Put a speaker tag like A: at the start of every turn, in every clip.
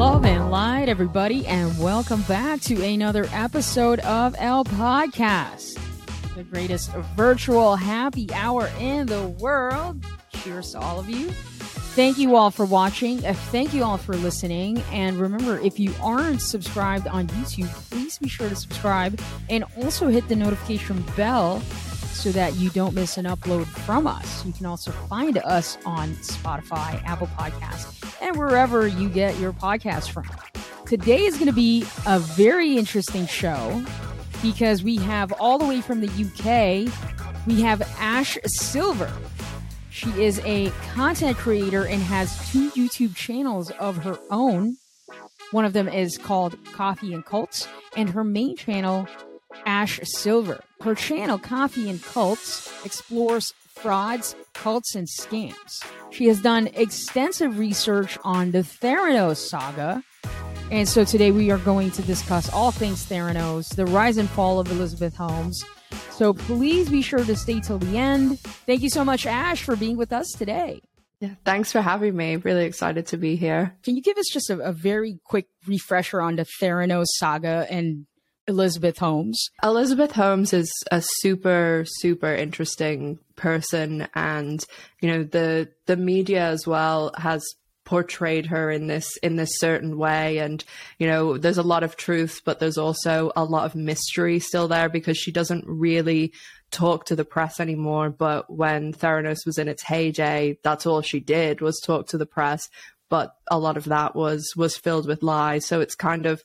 A: Love and light, everybody, and welcome back to another episode of El Podcast, the greatest virtual happy hour in the world. Cheers to all of you. Thank you all for watching. Uh, thank you all for listening. And remember, if you aren't subscribed on YouTube, please be sure to subscribe and also hit the notification bell so that you don't miss an upload from us. You can also find us on Spotify, Apple Podcasts, and wherever you get your podcast from. Today is going to be a very interesting show because we have all the way from the UK, we have Ash Silver. She is a content creator and has two YouTube channels of her own. One of them is called Coffee and Cults, and her main channel Ash Silver. Her channel, Coffee and Cults, explores frauds, cults, and scams. She has done extensive research on the Theranos saga. And so today we are going to discuss all things Theranos, the rise and fall of Elizabeth Holmes. So please be sure to stay till the end. Thank you so much, Ash, for being with us today.
B: Yeah, thanks for having me. Really excited to be here.
A: Can you give us just a, a very quick refresher on the Theranos saga and Elizabeth Holmes.
B: Elizabeth Holmes is a super super interesting person and you know the the media as well has portrayed her in this in this certain way and you know there's a lot of truth but there's also a lot of mystery still there because she doesn't really talk to the press anymore but when Theranos was in its heyday that's all she did was talk to the press but a lot of that was was filled with lies. So it's kind of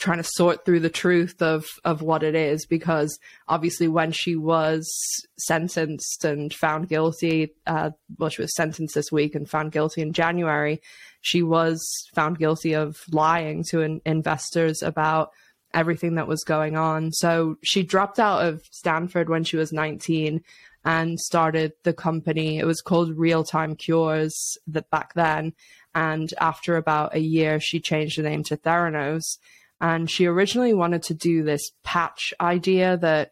B: trying to sort through the truth of of what it is because obviously when she was sentenced and found guilty uh, well she was sentenced this week and found guilty in January she was found guilty of lying to in- investors about everything that was going on. So she dropped out of Stanford when she was 19 and started the company. It was called Real Time Cures that back then and after about a year she changed the name to Theranos. And she originally wanted to do this patch idea that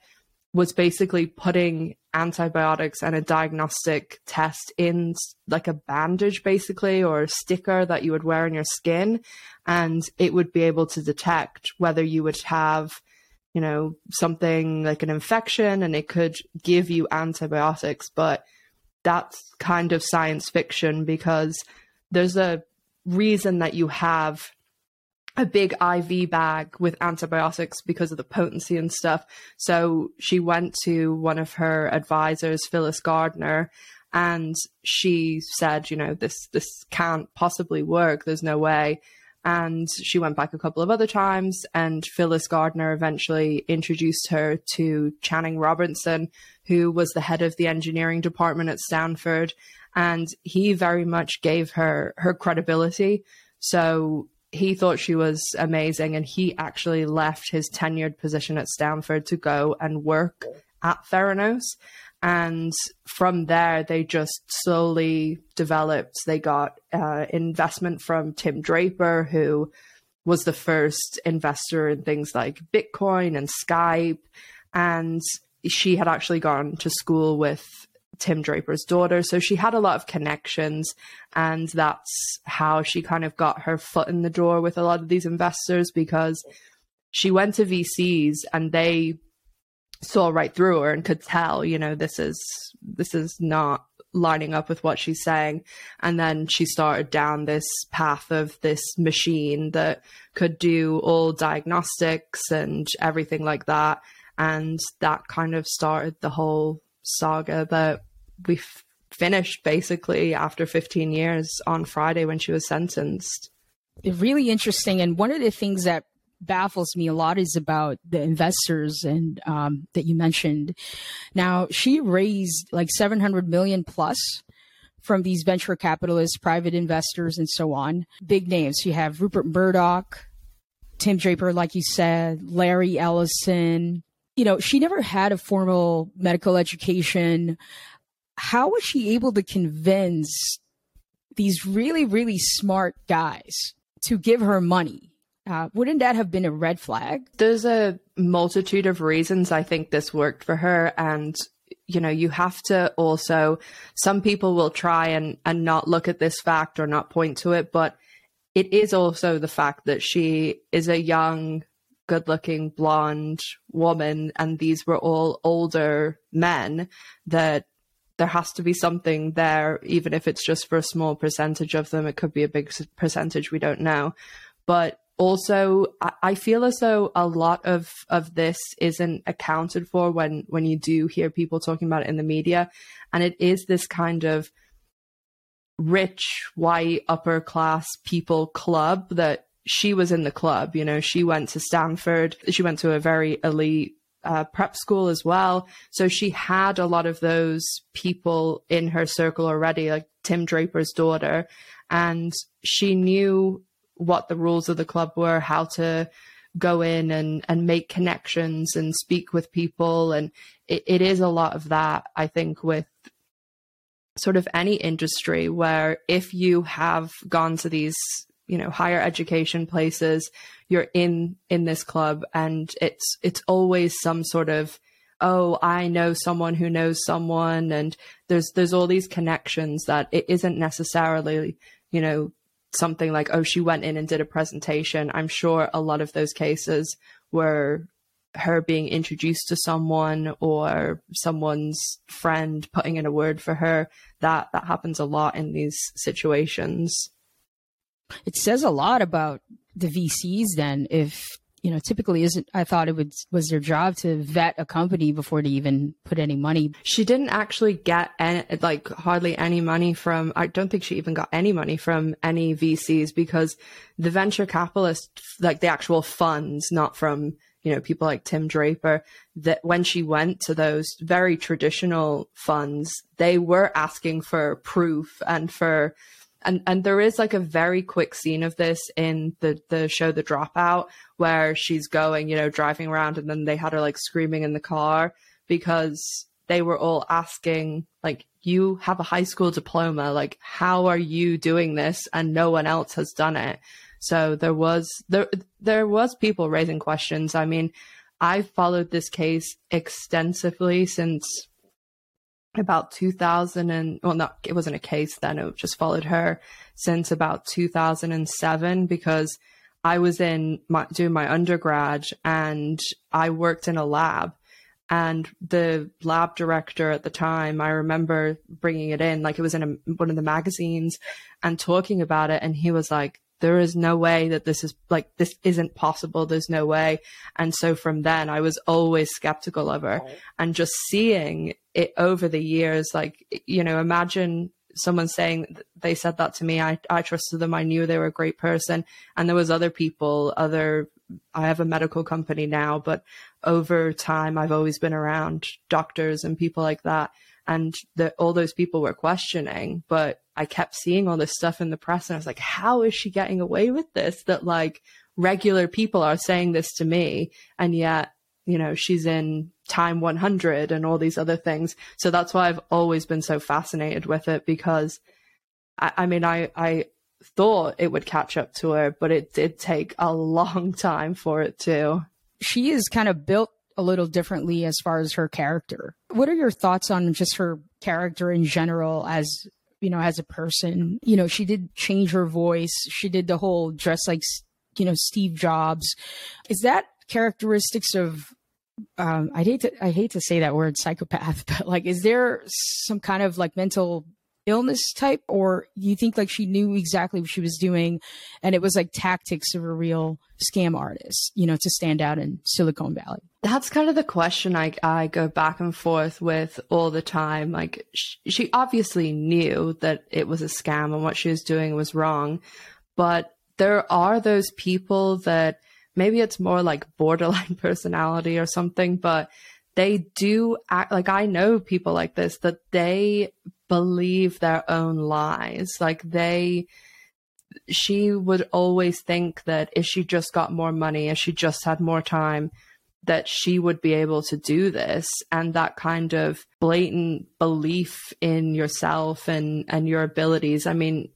B: was basically putting antibiotics and a diagnostic test in like a bandage basically or a sticker that you would wear on your skin. And it would be able to detect whether you would have you know something like an infection and it could give you antibiotics. But that's kind of science fiction because there's a reason that you have a big IV bag with antibiotics because of the potency and stuff. So she went to one of her advisors, Phyllis Gardner, and she said, you know, this this can't possibly work. There's no way. And she went back a couple of other times, and Phyllis Gardner eventually introduced her to Channing Robertson, who was the head of the engineering department at Stanford, and he very much gave her her credibility. So he thought she was amazing and he actually left his tenured position at Stanford to go and work at Theranos. And from there, they just slowly developed. They got uh, investment from Tim Draper, who was the first investor in things like Bitcoin and Skype. And she had actually gone to school with Tim Draper's daughter. So she had a lot of connections, and that's how she kind of got her foot in the door with a lot of these investors because she went to VCs and they saw right through her and could tell, you know, this is this is not lining up with what she's saying. And then she started down this path of this machine that could do all diagnostics and everything like that. And that kind of started the whole saga that we finished basically after 15 years on Friday when she was sentenced.
A: Really interesting. And one of the things that baffles me a lot is about the investors and um, that you mentioned. Now she raised like 700 million plus from these venture capitalists, private investors, and so on. Big names. You have Rupert Murdoch, Tim Draper, like you said, Larry Ellison. You know, she never had a formal medical education how was she able to convince these really, really smart guys to give her money? Uh, wouldn't that have been a red flag?
B: There's a multitude of reasons I think this worked for her. And, you know, you have to also, some people will try and, and not look at this fact or not point to it, but it is also the fact that she is a young, good looking blonde woman, and these were all older men that there has to be something there, even if it's just for a small percentage of them. It could be a big percentage, we don't know. But also, I feel as though a lot of, of this isn't accounted for when, when you do hear people talking about it in the media. And it is this kind of rich, white, upper class people club that she was in the club. You know, she went to Stanford, she went to a very elite uh, prep school as well. So she had a lot of those people in her circle already, like Tim Draper's daughter. And she knew what the rules of the club were, how to go in and, and make connections and speak with people. And it, it is a lot of that, I think, with sort of any industry where if you have gone to these you know higher education places you're in in this club and it's it's always some sort of oh i know someone who knows someone and there's there's all these connections that it isn't necessarily you know something like oh she went in and did a presentation. I'm sure a lot of those cases were her being introduced to someone or someone's friend putting in a word for her. That that happens a lot in these situations.
A: It says a lot about the VCs then if you know typically isn't I thought it would was their job to vet a company before they even put any money.
B: She didn't actually get any, like hardly any money from I don't think she even got any money from any VCs because the venture capitalists like the actual funds not from you know people like Tim Draper that when she went to those very traditional funds they were asking for proof and for and and there is like a very quick scene of this in the the show The Dropout where she's going, you know, driving around, and then they had her like screaming in the car because they were all asking like you have a high school diploma. Like how are you doing this? And no one else has done it. So there was there there was people raising questions. I mean I've followed this case extensively since about 2000 and well not it wasn't a case then it just followed her since about 2007 because i was in my doing my undergrad and i worked in a lab and the lab director at the time i remember bringing it in like it was in a, one of the magazines and talking about it and he was like there is no way that this is like this isn't possible. There's no way. And so from then i was always skeptical of her. And just seeing it over the years like you know imagine someone saying they said that to me. I i trusted them. I knew they were a great person. And there was other people other i have a medical company now but over time i've always been around doctors and people like that and that all those people were questioning but i kept seeing all this stuff in the press and i was like how is she getting away with this that like regular people are saying this to me and yet you know she's in time 100 and all these other things. So that's why i've always been so fascinated with it because i, I mean i i thought it would catch up to her but it did take a long time for it to
A: she is kind of built a little differently as far as her character. What are your thoughts on just her character in general as you know as a person? You know, she did change her voice. She did the whole dress like you know Steve Jobs. Is that characteristics of um, I hate to I hate to say that word psychopath, but like, is there some kind of like mental illness type, or you think like she knew exactly what she was doing, and it was like tactics of a real scam artist, you know, to stand out in Silicon Valley?
B: That's kind of the question I I go back and forth with all the time. Like she, she obviously knew that it was a scam and what she was doing was wrong, but there are those people that maybe it's more like borderline personality or something, but they do act like I know people like this that they believe their own lies. Like they, she would always think that if she just got more money, if she just had more time, that she would be able to do this. And that kind of blatant belief in yourself and and your abilities. I mean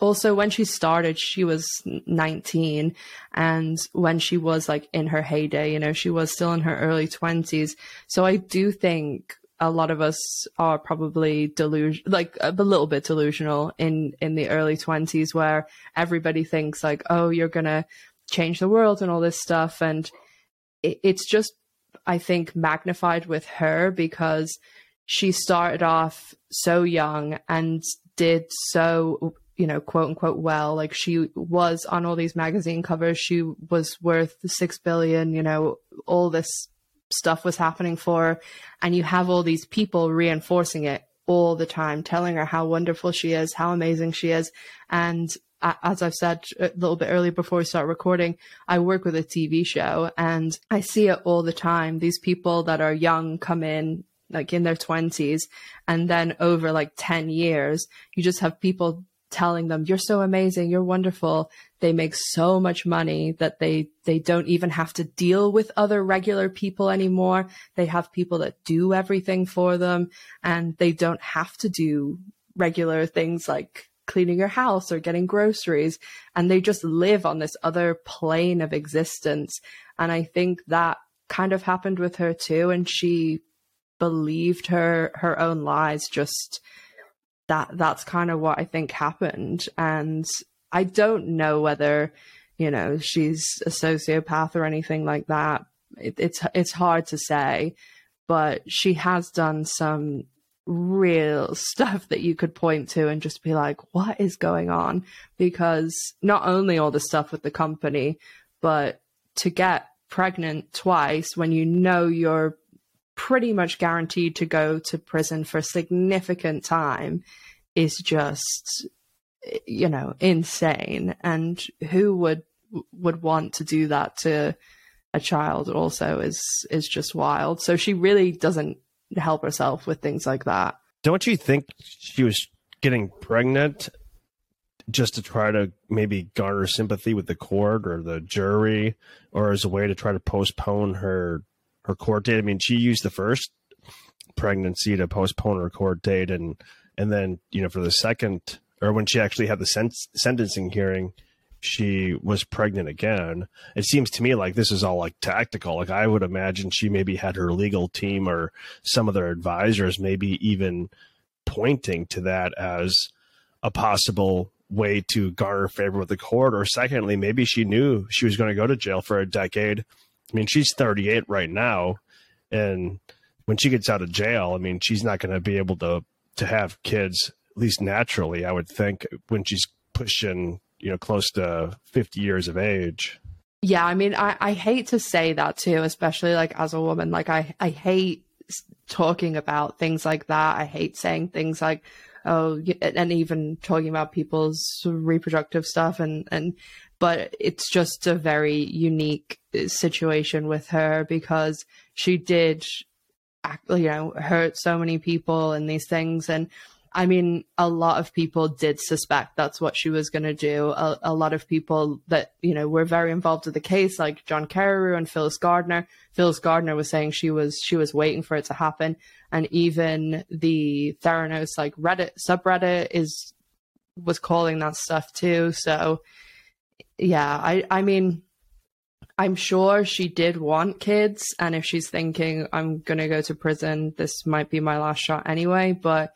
B: also when she started she was 19 and when she was like in her heyday you know she was still in her early 20s so i do think a lot of us are probably delusion like a little bit delusional in in the early 20s where everybody thinks like oh you're gonna change the world and all this stuff. And it, it's just i think magnified with her because she started off so young and did so you know quote unquote well. Like she was on all these magazine covers. She was worth 6 billion you know all this stuff was happening for. And you have all these people reinforcing it all the time, telling her how wonderful she is, how amazing she is. And as I've said a little bit earlier before we start recording, I work with a TV show and I see it all the time. These people that are young come in like in their 20s and then over like 10 years, you just have people telling them you're so amazing you're wonderful. They make so much money that they they don't even have to deal with other regular people anymore. They have people that do everything for them and they don't have to do regular things like cleaning your house or getting groceries and they just live on this other plane of existence. And i think that kind of happened with her too and she believed her her own lies just that that's kind of what I think happened. And I don't know whether, you know, she's a sociopath or anything like that. It, it's it's hard to say, but she has done some real stuff that you could point to and just be like, what is going on? Because not only all the stuff with the company, but to get pregnant twice when you know you're pretty much guaranteed to go to prison for a significant time is just you know insane. And who would would want to do that to a child also is is just wild. So she really doesn't help herself with things like that.
C: Don't you think she was getting pregnant just to try to maybe garner sympathy with the court or the jury or as a way to try to postpone her her court date. I mean she used the first pregnancy to postpone her court date and and then you know for the second or when she actually had the sen- sentencing hearing she was pregnant again. It seems to me like this is all like tactical. Like i would imagine she maybe had her legal team or some of their advisors maybe even pointing to that as a possible way to garner favor with the court. Or secondly maybe she knew she was going to go to jail for a decade i mean she's 38 right now and when she gets out of jail i mean she's not going to be able to to have kids, at least naturally, I would think, when she's pushing, you know, close to 50 years of age.
B: Yeah, I mean, I, I hate to say that too, especially like as a woman. Like, I, I hate talking about things like that. I hate saying things like, oh, and even talking about people's reproductive stuff and, and, but it's just a very unique uh, situation with her because she did you know, hurt so many people and these things. And I mean, a lot of people did suspect that's what she was going to do. A, a, lot of people that, you know, were very involved with the case, like John Carreyrou and Phyllis Gardner. Phyllis Gardner was saying she was, she was waiting for it to happen. And even the Theranos, like Reddit subreddit is, was calling that stuff too. So yeah, I, I mean, I'm sure she did want kids. And if she's thinking, I'm to go to prison, this might be my last shot anyway. But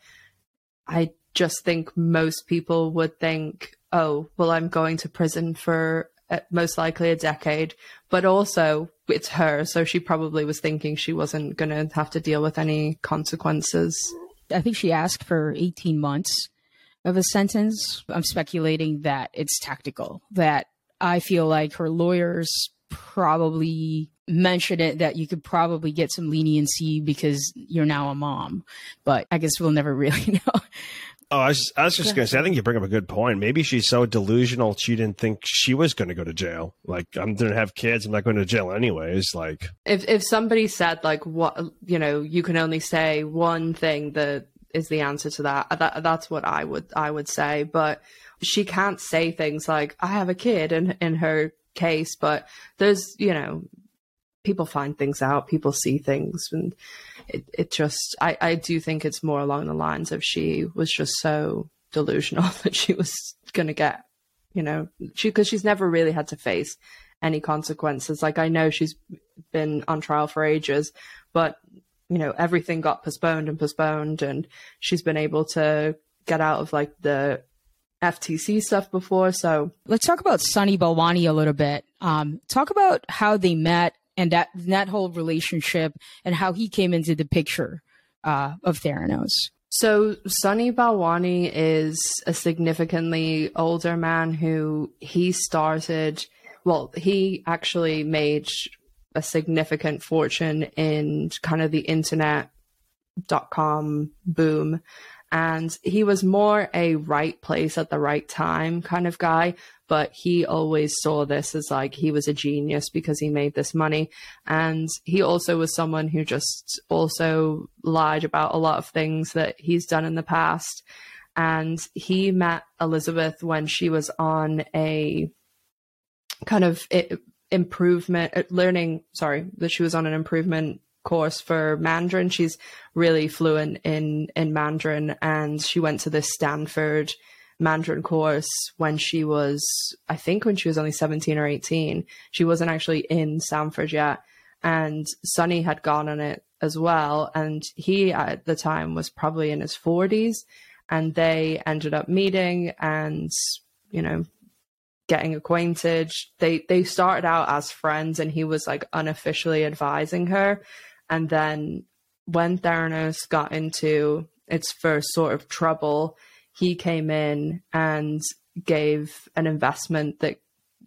B: I just think most people would think, oh, well, I'm going to prison for uh, most likely a decade. But also, it's her. So she probably was thinking she wasn't going to have to deal with any consequences.
A: I think she asked for 18 months of a sentence. I'm speculating that it's tactical, that I feel like her lawyers probably mention it that you could probably get some leniency because you're now a mom. But I guess we'll never really know.
C: Oh, I was just, I was just going to say, I think you bring up a good point. Maybe she's so delusional she didn't think she was going to go to jail. Like, I'm going to have kids. I'm not going to jail anyways. Like,
B: if if somebody said like what you know, you can only say one thing that is the answer to that. That that's what I would I would say. But she can't say things like I have a kid in in her case, but there's, you know, people find things out, people see things, and it, it just, I, I do think it's more along the lines of she was just so delusional that she was to get, you know, she, because she's never really had to face any consequences. Like, I know she's been on trial for ages, but you know, everything got postponed and postponed, and she's been able to get out of like the FTC stuff before. So
A: let's talk about Sunny Balwani a little bit. Um, talk about how they met and that that whole relationship and how he came into the picture uh, of Theranos.
B: So Sunny Balwani is a significantly older man who he started. Well, he actually made a significant fortune in kind of the internet dot com boom. And he was more a right place at the right time kind of guy but he always saw this as like he was a genius because he made this money. And he also was someone who just also lied about a lot of things that he's done in the past. And he met elizabeth when she was on a kind of improvement uh, learning sorry that she was on an improvement course for Mandarin. She's really fluent in in Mandarin, and she went to this Stanford Mandarin course when she was, I think, when she was only seventeen or eighteen. She wasn't actually in Stanford yet, and Sunny had gone on it as well, and he at the time was probably in his forties, and they ended up meeting and you know getting acquainted. They they started out as friends and he was like unofficially advising her and then when Theranos got into its first sort of trouble, he came in and gave an investment that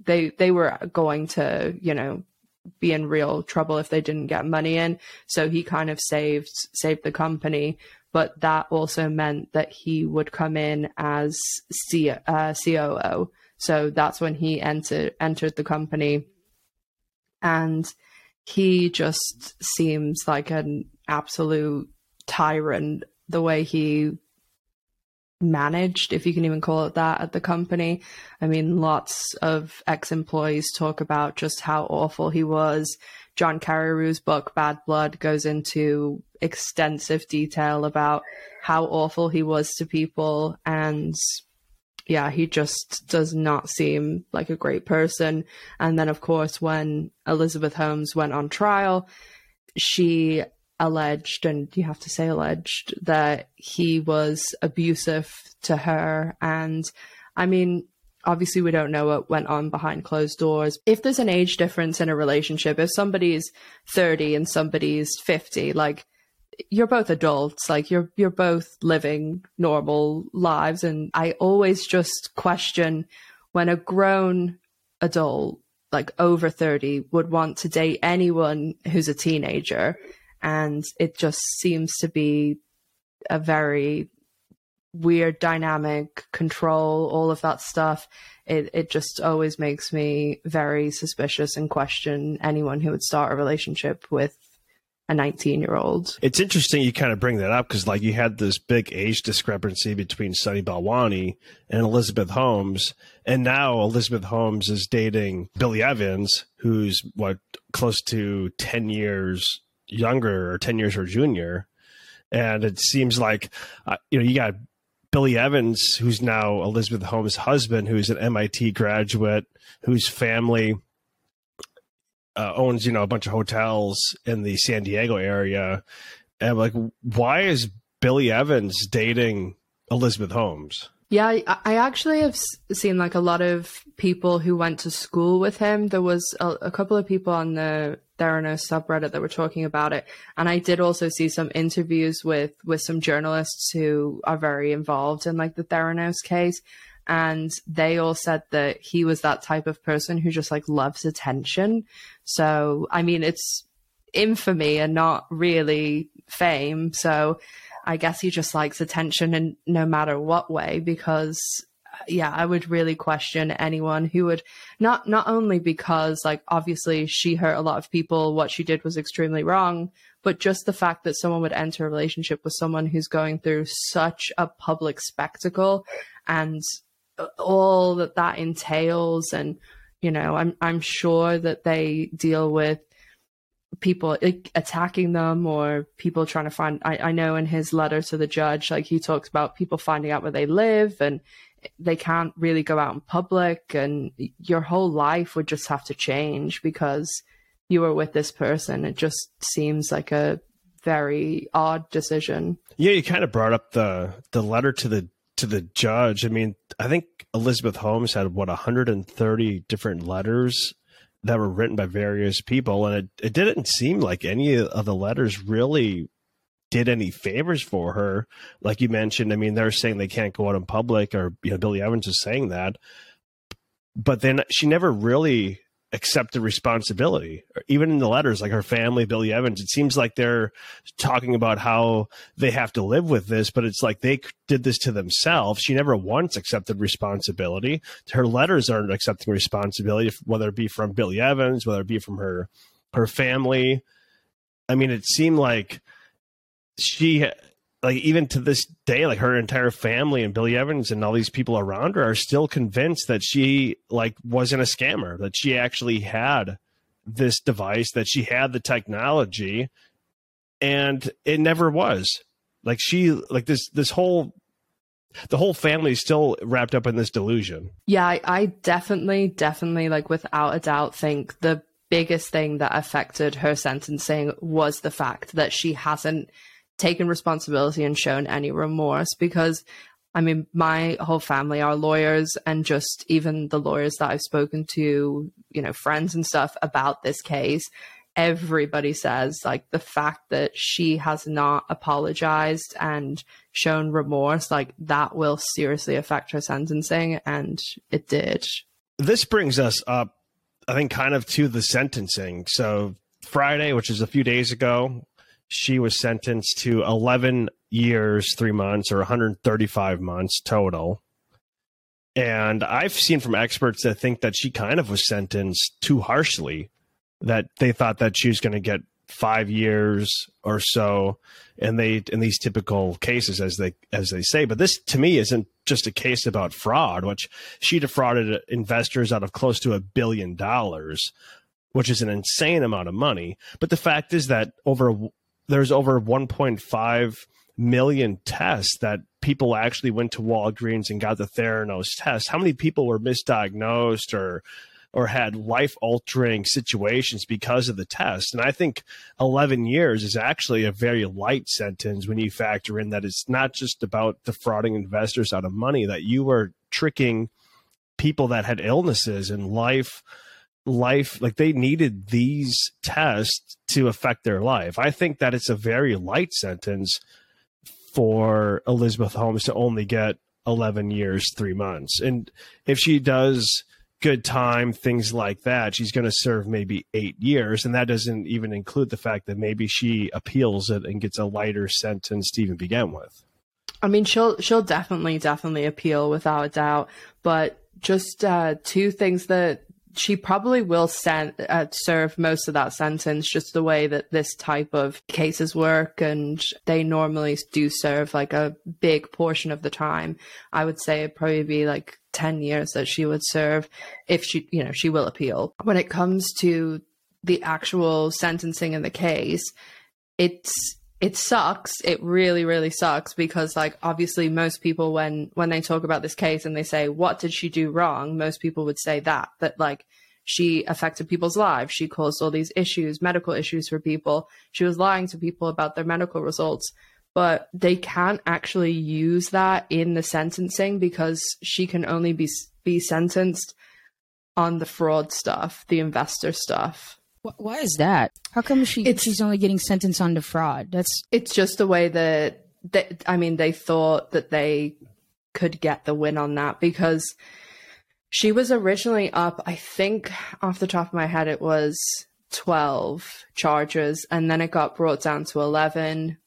B: they they were going to, you know, be in real trouble if they didn't get money in. So he kind of saved saved the company, but that also meant that he would come in as C, uh, COO. So that's when he entered entered the company, and he just seems like an absolute tyrant the way he managed, if you can even call it that, at the company. I mean, lots of ex employees talk about just how awful he was. John Carreyrou's book, Bad Blood, goes into extensive detail about how awful he was to people and yeah, he just does not seem like a great person. And then, of course, when Elizabeth Holmes went on trial, she alleged, and you have to say alleged, that he was abusive to her. And I mean, obviously, we don't know what went on behind closed doors. If there's an age difference in a relationship, if somebody's 30 and somebody's 50, like, you're both adults like you're you're both living normal lives and i always just question when a grown adult like over 30 would want to date anyone who's a teenager and it just seems to be a very weird dynamic control all of that stuff. It it just always makes me very suspicious and question anyone who would start a relationship with a 19 year old.
C: It's interesting you kind of bring that up because, like, you had this big age discrepancy between Sunny Balwani and Elizabeth Holmes. And now Elizabeth Holmes is dating Billy Evans, who's what, close to 10 years younger or 10 years her junior. And it seems like, uh, you know, you got Billy Evans, who's now Elizabeth Holmes' husband, who's an MIT graduate, whose family uh, owns you know a bunch of hotels in the San Diego area, and I'm like, why is Billy Evans dating Elizabeth Holmes?
B: Yeah, I, I actually have seen like a lot of people who went to school with him. There was a, a couple of people on the Theranos subreddit that were talking about it, and I did also see some interviews with with some journalists who are very involved in like the Theranos case, and they all said that he was that type of person who just like loves attention. So, I mean, it's infamy and not really fame. So, I guess he just likes attention and no matter what way because uh, yeah, I would really question anyone who would not not only because like obviously she hurt a lot of people, what she did was extremely wrong, but just the fact that someone would enter a relationship with someone who's going through such a public spectacle and all that that entails and you know i'm i'm sure that they deal with people attacking them or people trying to find I, I know in his letter to the judge like he talks about people finding out where they live and they can't really go out in public and your whole life would just have to change because you were with this person it just seems like a very odd decision.
C: Yeah, you kind of brought up the the letter to the to the judge. I mean, I think Elizabeth Holmes had what 130 different letters that were written by various people, and it, it didn't seem like any of the letters really did any favors for her. Like you mentioned, I mean, they're saying they can't go out in public, or you know, Billy Evans is saying that, but then she never really accepted responsibility. Even in the letters, like her family, Billy Evans, it seems like they're talking about how they have to live with this, but it's like they did this to themselves. She never once accepted responsibility. Her letters aren't accepting responsibility, whether it be from Billy Evans, whether it be from her her family. I mean, it seemed like she like even to this day, like her entire family and Billy Evans and all these people around her are still convinced that she like wasn't a scammer, that she actually had this device, that she had the technology, and it never was. Like she like this this whole the whole family is still wrapped up in this delusion.
B: Yeah, I, I definitely, definitely, like without a doubt, think the biggest thing that affected her sentencing was the fact that she hasn't taken responsibility and shown any remorse because I mean, my whole family are lawyers, and just even the lawyers that I've spoken to, you know, friends and stuff about this case, everybody says like the fact that she has not apologized and shown remorse, like that will seriously affect her sentencing, and it did.
C: This brings us up, I think, kind of to the sentencing. So, Friday, which is a few days ago, she was sentenced to 11 years, three months, or 135 months total. And I've seen from experts that think that she kind of was sentenced too harshly, that they thought that she was going to get five years or so and they in these typical cases as they as they say but this to me isn't just a case about fraud which she defrauded investors out of close to a billion dollars which is an insane amount of money but the fact is that over there's over 1.5 million tests that people actually went to Walgreens and got the Theranos test. How many people were misdiagnosed or or had life altering situations because of the test? And I think 11 years is actually a very light sentence when you factor in that it's not just about defrauding investors out of money that you were tricking people that had illnesses and life life like they needed these tests to affect their life. I think that it's a very light sentence for elizabeth holmes to only get 11 years 3 months. And if she does good time things like that she's going to serve maybe 8 years. And that doesn't even include the fact that maybe she appeals it and gets a lighter sentence to even begin with.
B: I mean she'll she'll definitely definitely appeal without a doubt. But just uh, two things that she probably will send, uh, serve most of that sentence just the way that this type of cases work and they normally do serve like a big portion of the time. I would say it'd probably be like 10 years that she would serve if she you know she will appeal. When it comes to the actual sentencing in the case it's it sucks. It really really sucks because like obviously most people when when they talk about this case and they say what did she do wrong? most people would say that that like she affected people's lives. She caused all these issues medical issues for people. She was lying to people about their medical results. But they can't actually use that in the sentencing because she can only be be sentenced on the fraud stuff the investor stuff
A: why is that? How come she it's, she's only getting sentenced on the fraud? That's
B: it's just the way that that I mean they thought that they could get the win on that because she was originally up, I think off the top of my head it was 12 charges and then it got brought down to 11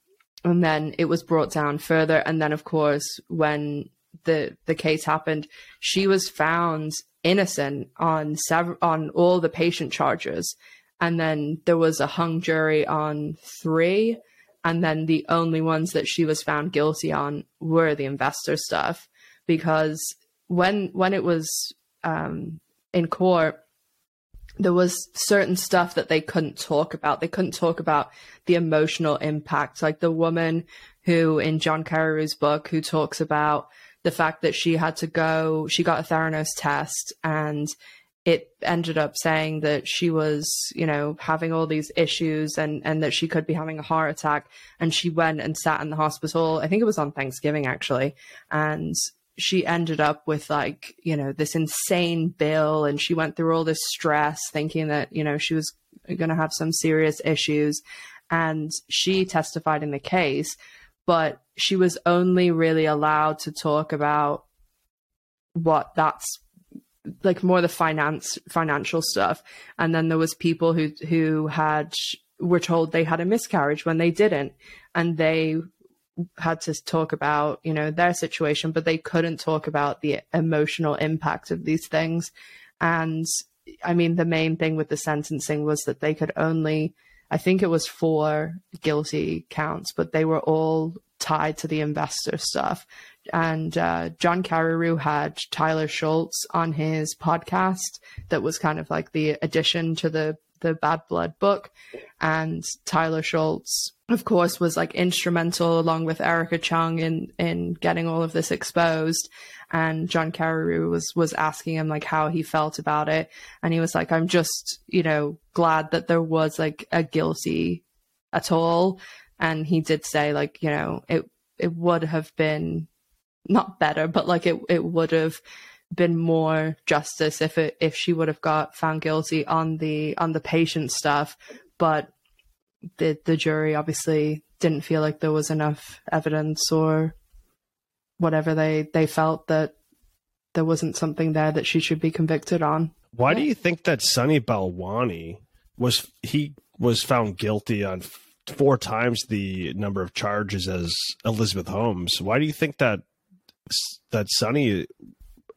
B: and then it was brought down further and then of course when the the case happened she was found innocent on several on all the patient charges and then there was a hung jury on three. And then the only ones that she was found guilty on were the investor stuff. Because when when it was um, in court there was certain stuff that they couldn't talk about. They couldn't talk about the emotional impact. Like the woman who in john carreyrou's book who talks about the fact that she had to go she got a theranos test and it ended up saying that she was, you know, having all these issues and, and that she could be having a heart attack. And she went and sat in the hospital. I think it was on Thanksgiving actually. And she ended up with like, you know, this insane bill and she went through all this stress thinking that, you know, she was going to have some serious issues. And she testified in the case, but she was only really allowed to talk about what that's like more the finance financial stuff. And then there was people who who had were told they had a miscarriage when they didn't. And they had to talk about you know their situation but they couldn't talk about the emotional impact of these things. And i mean the main thing with the sentencing was that they could only i think it was four guilty counts but they were all tied to the investor stuff and uh, John Carreyrou had Tyler Shultz on his podcast that was kind of like the addition to the the Bad Blood book, and Tyler Shultz, of course, was like instrumental along with Erika Cheung in in getting all of this exposed. And John Carreyrou was was asking him like how he felt about it, and he was like, "I'm just you know glad that there was like a guilty at all." And he did say like you know it it would have been not better, but like it it would have been more justice if it if she would have got found guilty on the on the patient stuff, but the the jury obviously didn't feel like there was enough evidence or whatever they they felt that there wasn't something there that she should be convicted on.
C: Why yeah. do you think that Sunny Balwani was he was found guilty on four times the number of charges as Elizabeth Holmes? Why do you think that that Sunny.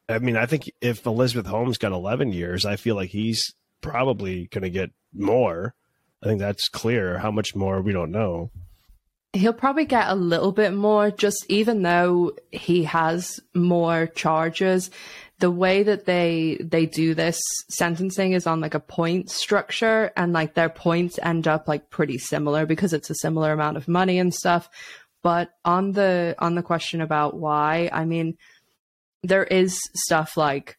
C: I mean, I think if Elizabeth Holmes got 11 years, I feel like he's probably going to get more. I think that's clear. How much more, we don't know.
B: He'll probably get a little bit more, just even though he has more charges. The way that they they do this sentencing is on like a point structure, and like their points end up like pretty similar because it's a similar amount of money and stuff. But on the on the question about why, I mean, there is stuff like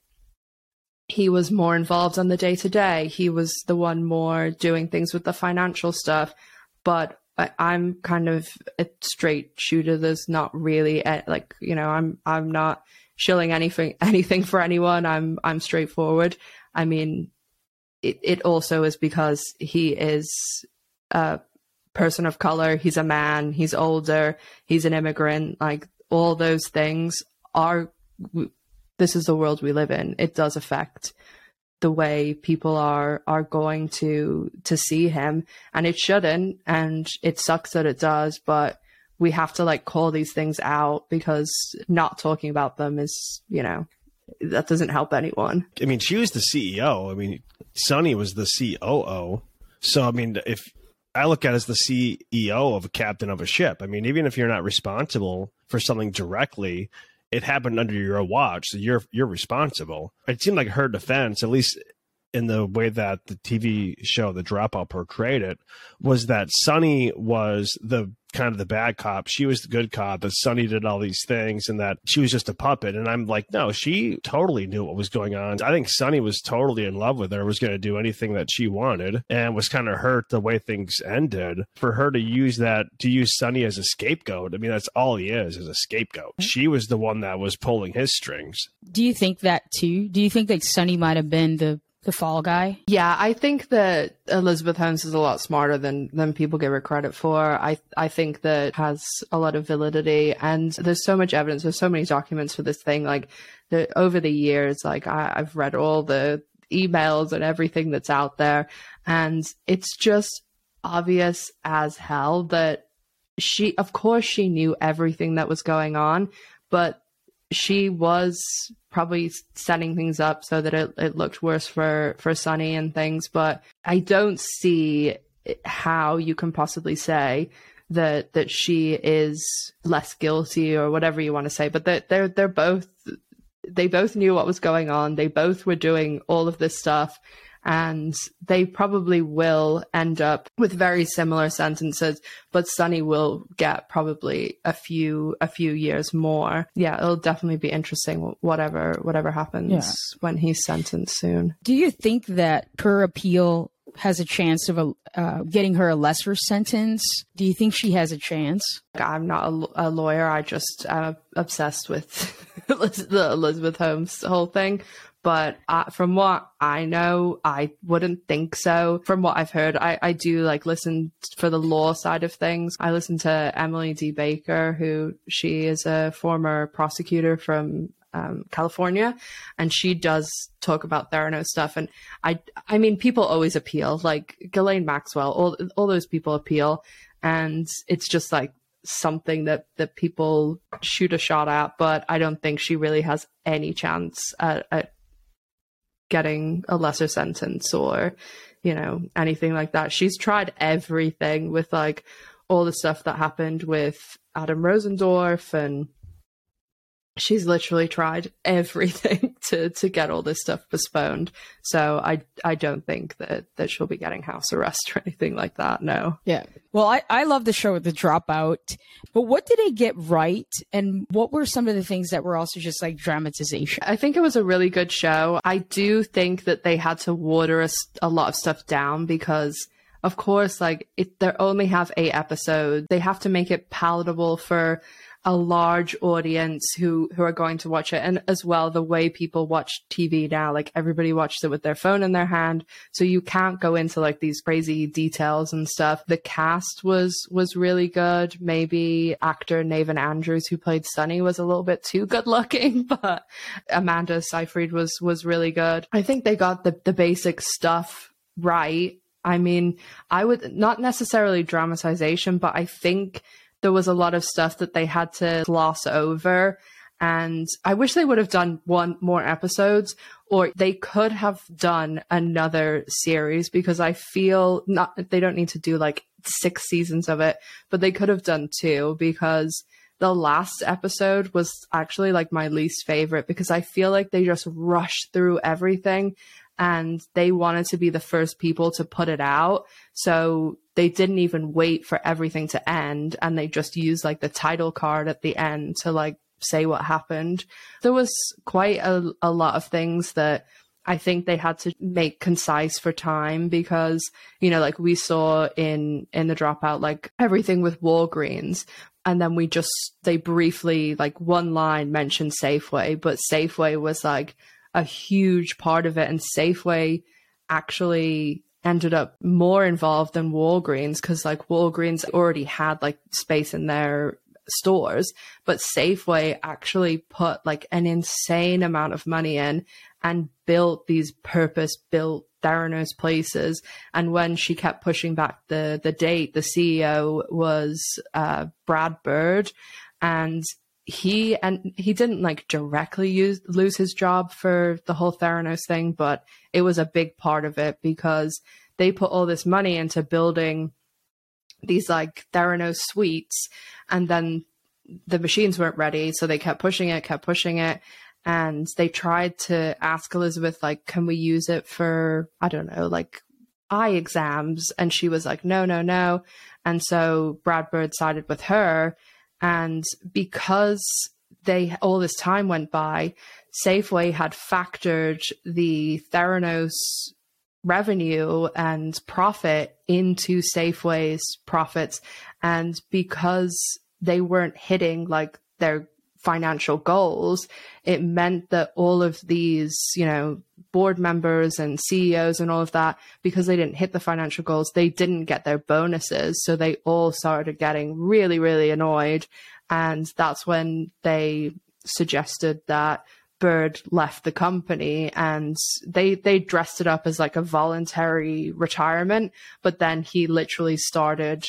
B: he was more involved on the day to day. He was the one more doing things with the financial stuff. But I, am kind of a straight shooter. There's not really a, like you know I'm I'm not shilling anything anything for anyone. I'm I'm straightforward. I mean, it it also is because he is uh person of color, he's a man, he's older, he's an immigrant, like all those things are this is the world we live in. It does affect the way people are are going to to see him. And it shouldn't and it sucks that it does but we have to like call these things out because not talking about them is you know that doesn't help anyone.
C: I mean she was the ceo i mean sunny was the coo so i mean if I look at as the CEO of a captain of a ship. I mean, even if you're not responsible for something directly, it happened under your watch, so you're you're responsible. It seemed like her defense, at least in the way that the TV show The Dropout portrayed it, was that Sunny was the kind of the bad cop. She was the good cop. That Sunny did all these things, and that she was just a puppet. And I'm like, no, she totally knew what was going on. I think Sunny was totally in love with her. Was going to do anything that she wanted, and was kind of hurt the way things ended. For her to use that to use Sunny as a scapegoat, I mean, that's all he is, is a scapegoat. Mm-hmm. She was the one that was pulling his strings.
A: Do you think that too? Do you think that Sunny might have been the the fall guy.
B: Yeah, I think that Elizabeth Holmes is a lot smarter than than people give her credit for. I I think that has a lot of validity, and there's so much evidence. There's so many documents for this thing. Like the, over the years, like I, I've read all the emails and everything that's out there, and it's just obvious as hell that she, of course, she knew everything that was going on, but she was probably setting things up so that it, it looked worse for for Sunny and things. But I don't see how you can possibly say that that she is less guilty or whatever you want to say. But they're they're, they're both they both knew what was going on. They both were doing all of this stuff. And they probably will end up with very similar sentences but sunny will get probably a few a few years more yeah it'll definitely be interesting whatever whatever happens yeah. when he's sentenced soon
A: do you think that per appeal has a chance of a, uh, getting her a lesser sentence? Do you think she has a chance?
B: I'm not a, a lawyer. I just am obsessed with the Elizabeth Holmes whole thing but uh, from what I know, I wouldn't think so. From what I've heard, I, I do like listen for the law side of things. I listen to Emily D. Baker, who she is a former prosecutor from um, California, and she does talk about Theranos stuff. And I, I mean, people always appeal, like Ghislaine Maxwell, all all those people appeal, and it's just like something that that people shoot a shot at. But I don't think she really has any chance at, at getting a lesser sentence or, you know, anything like that. She's tried everything with like all the stuff that happened with Adam Rosendorff and she's literally tried everything to to get all this stuff postponed. So I I don't think that that she'll be getting house arrest or anything like that. No.
A: Yeah. Well, I I love the show with The Dropout, but what did they get right, and what were some of the things that were also just like dramatization?
B: I think it was a really good show. I do think that they had to water a, a lot of stuff down because of course like it they only have eight episodes they have to make it palatable for a large audience who who are going to watch it. And as well the way people watch TV now like everybody watches it with their phone in their hand. So you can't go into like these crazy details and stuff. The cast was was really good. Maybe actor Naveen Andrews who played Sunny was a little bit too good looking but Amanda Seyfried was was really good. I think they got the the basic stuff right. I mean I would not necessarily dramatization but I think there was a lot of stuff that they had to gloss over. And I wish they would have done one more episodes or they could have done another series because I feel not, they don't need to do like six seasons of it, but they could have done two because the last episode was actually like my least favorite because I feel like they just rushed through everything and they wanted to be the first people to put it out. So they didn't even wait for everything to end and they just used like the title card at the end to like say what happened. There was quite a, a lot of things that I think they had to make concise for time because, you know, like we saw in in the dropout, like everything with Walgreens. And then we just they briefly like one line mentioned Safeway, but Safeway was like a huge part of it. And Safeway actually ended up more involved than Walgreens because like Walgreens already had like space in their stores, but Safeway actually put like an insane amount of money in and built these purpose built Theranos places. And when she kept pushing back the the date, the CEO was uh, Brad Burd, and he and he didn't like directly use lose his job for the whole Theranos thing, but it was a big part of it because they put all this money into building these like Theranos suites, and then the machines weren't ready, so they kept pushing it, kept pushing it, and they tried to ask Elizabeth like, "Can we use it for I don't know, like eye exams?" And she was like, "No, no, no." And so Brad Burd sided with her and because they all this time went by, Safeway had factored the Theranos revenue and profit into Safeway's profits. And because they weren't hitting like their financial goals, it meant that all of these, you know, board members and CEOs and all of that, because they didn't hit the financial goals, they didn't get their bonuses. So they all started getting really, really annoyed. And that's when they suggested that Burd left the company and they they dressed it up as like a voluntary retirement, but then he literally started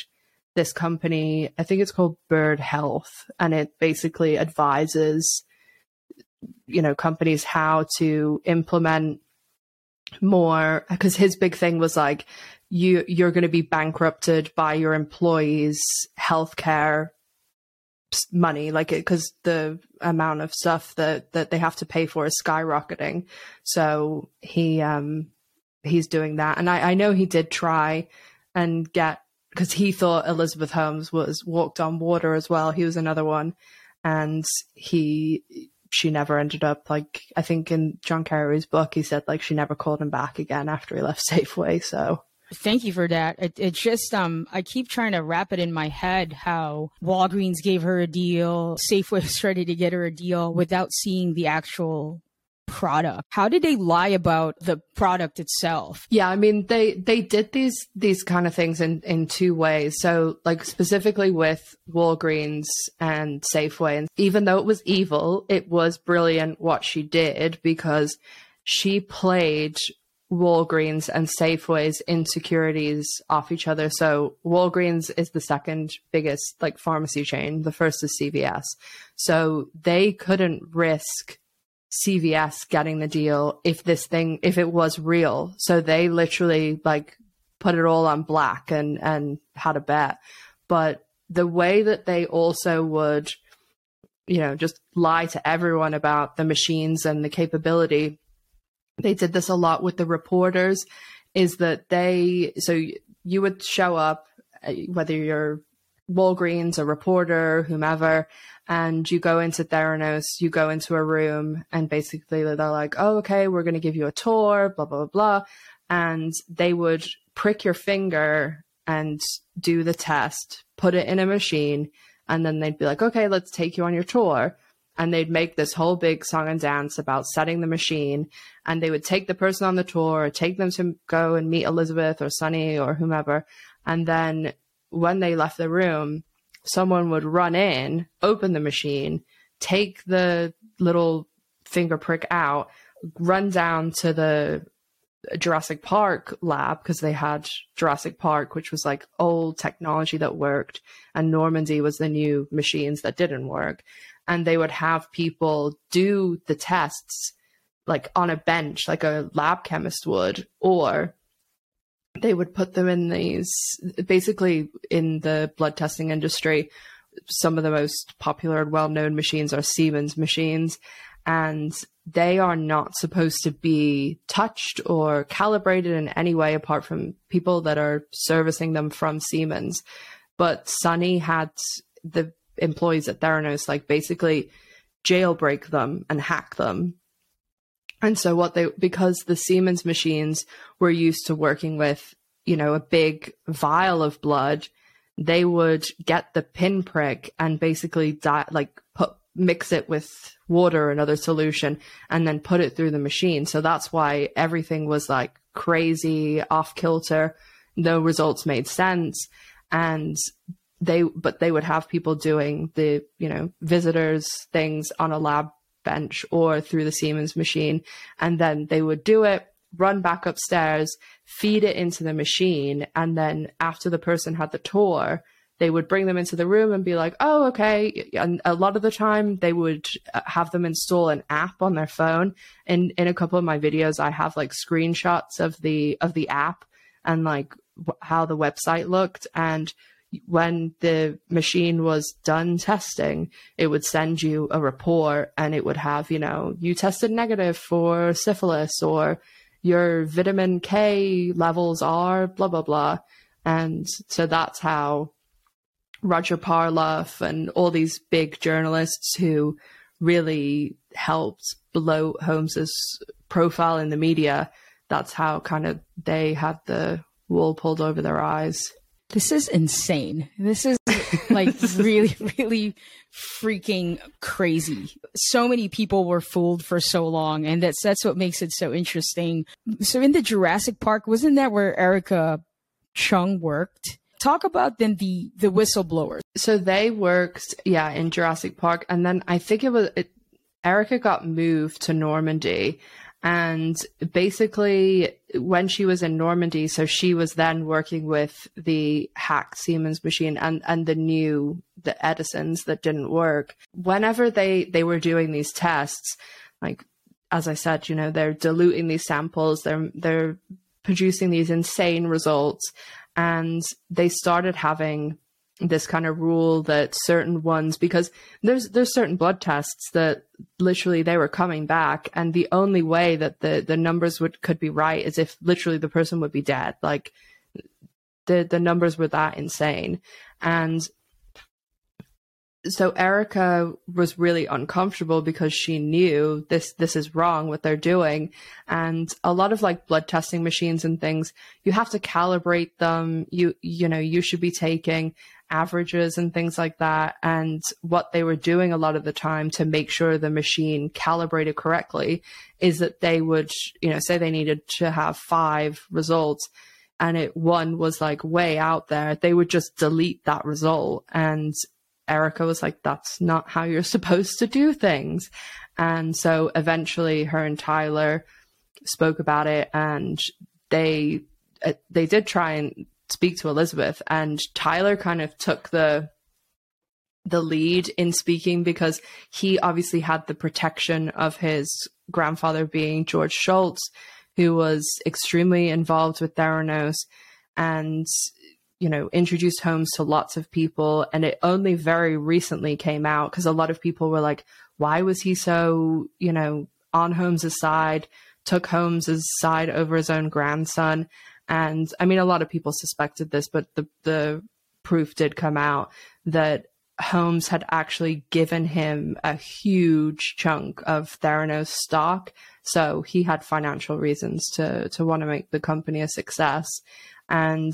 B: this company, I think it's called Burd Health, and it basically advises you know companies how to implement more because his big thing was like you you're going to be bankrupted by your employees healthcare money like it because the amount of stuff that that they have to pay for is skyrocketing so he um he's doing that. And I, I know he did try and get because he thought Elizabeth Holmes was walked on water as well. He was another one, and he she never ended up like I think in John Carreyrou's book he said like she never called him back again after he left Safeway. So
A: Thank you for that. It, it just um I keep trying to wrap it in my head how Walgreens gave her a deal, Safeway was ready to get her a deal without seeing the actual product. How did they lie about the product itself?
B: Yeah, I mean they they did these these kind of things in in two ways. So like specifically with Walgreens and Safeway and even though it was evil, it was brilliant what she did because she played Walgreens and Safeway's insecurities off each other. So Walgreens is the second biggest like pharmacy chain. The first is CVS. So they couldn't risk CVS getting the deal if this thing if it was real. So they literally like put it all on black and and had a bet. But the way that they also would you know just lie to everyone about the machines and the capability they did this a lot with the reporters is that they so you would show up uh, whether you're Walgreens, a reporter, whomever, and you go into Theranos, you go into a room, and basically they're like, oh, okay, we're going to give you a tour, blah, blah, blah. And they would prick your finger and do the test, put it in a machine, and then they'd be like, okay, let's take you on your tour and they'd make this whole big song and dance about setting the machine and they would take the person on the tour take them to go and meet elizabeth or sunny or whomever and then when they left the room someone would run in open the machine take the little finger prick out run down to the Jurassic Park lab because they had Jurassic Park, which was like old technology that worked, and Normandy was the new machines that didn't work. And they would have people do the tests like on a bench like a lab chemist would or they would put them in these basically in the blood testing industry some of the most popular and well-known machines are Siemens machines and they are not supposed to be touched or calibrated in any way apart from people that are servicing them from Siemens but Sunny had the employees at Theranos like basically jailbreak them and hack them. And so what they because the Siemens machines were used to working with, you know, a big vial of blood, they would get the pinprick and basically di- like put mix it with water another solution and then put it through the machine. So that's why everything was like crazy off kilter. No results made sense. And they but they would have people doing the you know visitors things on a lab bench or through the Siemens machine and then they would do it run back upstairs feed it into the machine and then after the person had the tour they would bring them into the room and be like oh okay. And a lot of the time they would uh, have them install an app on their phone. And in a couple of my videos i have like screenshots of the of the app and like how the website looked and when the machine was done testing, it would send you a report and it would have, you know, you tested negative for syphilis or your vitamin K levels are blah, blah, blah. And so that's how Roger Parloff and all these big journalists who really helped blow Holmes's profile in the media, that's how kind of they had the wool pulled over their eyes.
A: This is insane. This is like really, really freaking crazy. So many people were fooled for so long, and that's that's what makes it so interesting. So in the Jurassic Park, wasn't that where Erika Cheung worked? Talk about then the the whistleblowers.
B: So they worked, yeah, in Jurassic Park, and then I think it was it, Erika got moved to Normandy, and basically, when she was in Normandy, so she was then working with the hacked Siemens machine and, and the new, the Edisons that didn't work. Whenever they, they were doing these tests, like, as I said, you know, they're diluting these samples, they're, they're producing these insane results. And they started having this kind of rule that certain ones because there's there's certain blood tests that literally they were coming back and the only way that the the numbers would could be right is if literally the person would be dead. Like the the numbers were that insane. And so Erika was really uncomfortable because she knew this this is wrong what they're doing. And a lot of like blood testing machines and things you have to calibrate them. You you know you should be taking averages and things like that and what they were doing a lot of the time to make sure the machine calibrated correctly is that they would you know say they needed to have 5 results and it one was like way out there they would just delete that result and Erika was like, that's not how you're supposed to do things. And so eventually her and Tyler spoke about it and they uh, they did try and speak to Elizabeth and Tyler kind of took the the lead in speaking because he obviously had the protection of his grandfather being George Shultz who was extremely involved with Theranos and you know, introduced Holmes to lots of people. And it only very recently came out because a lot of people were like, why was he so, you know, on Holmes's side, took Holmes's side over his own grandson? And I mean, a lot of people suspected this, but the, the proof did come out that Holmes had actually given him a huge chunk of Theranos stock. So he had financial reasons to, to want to make the company a success. And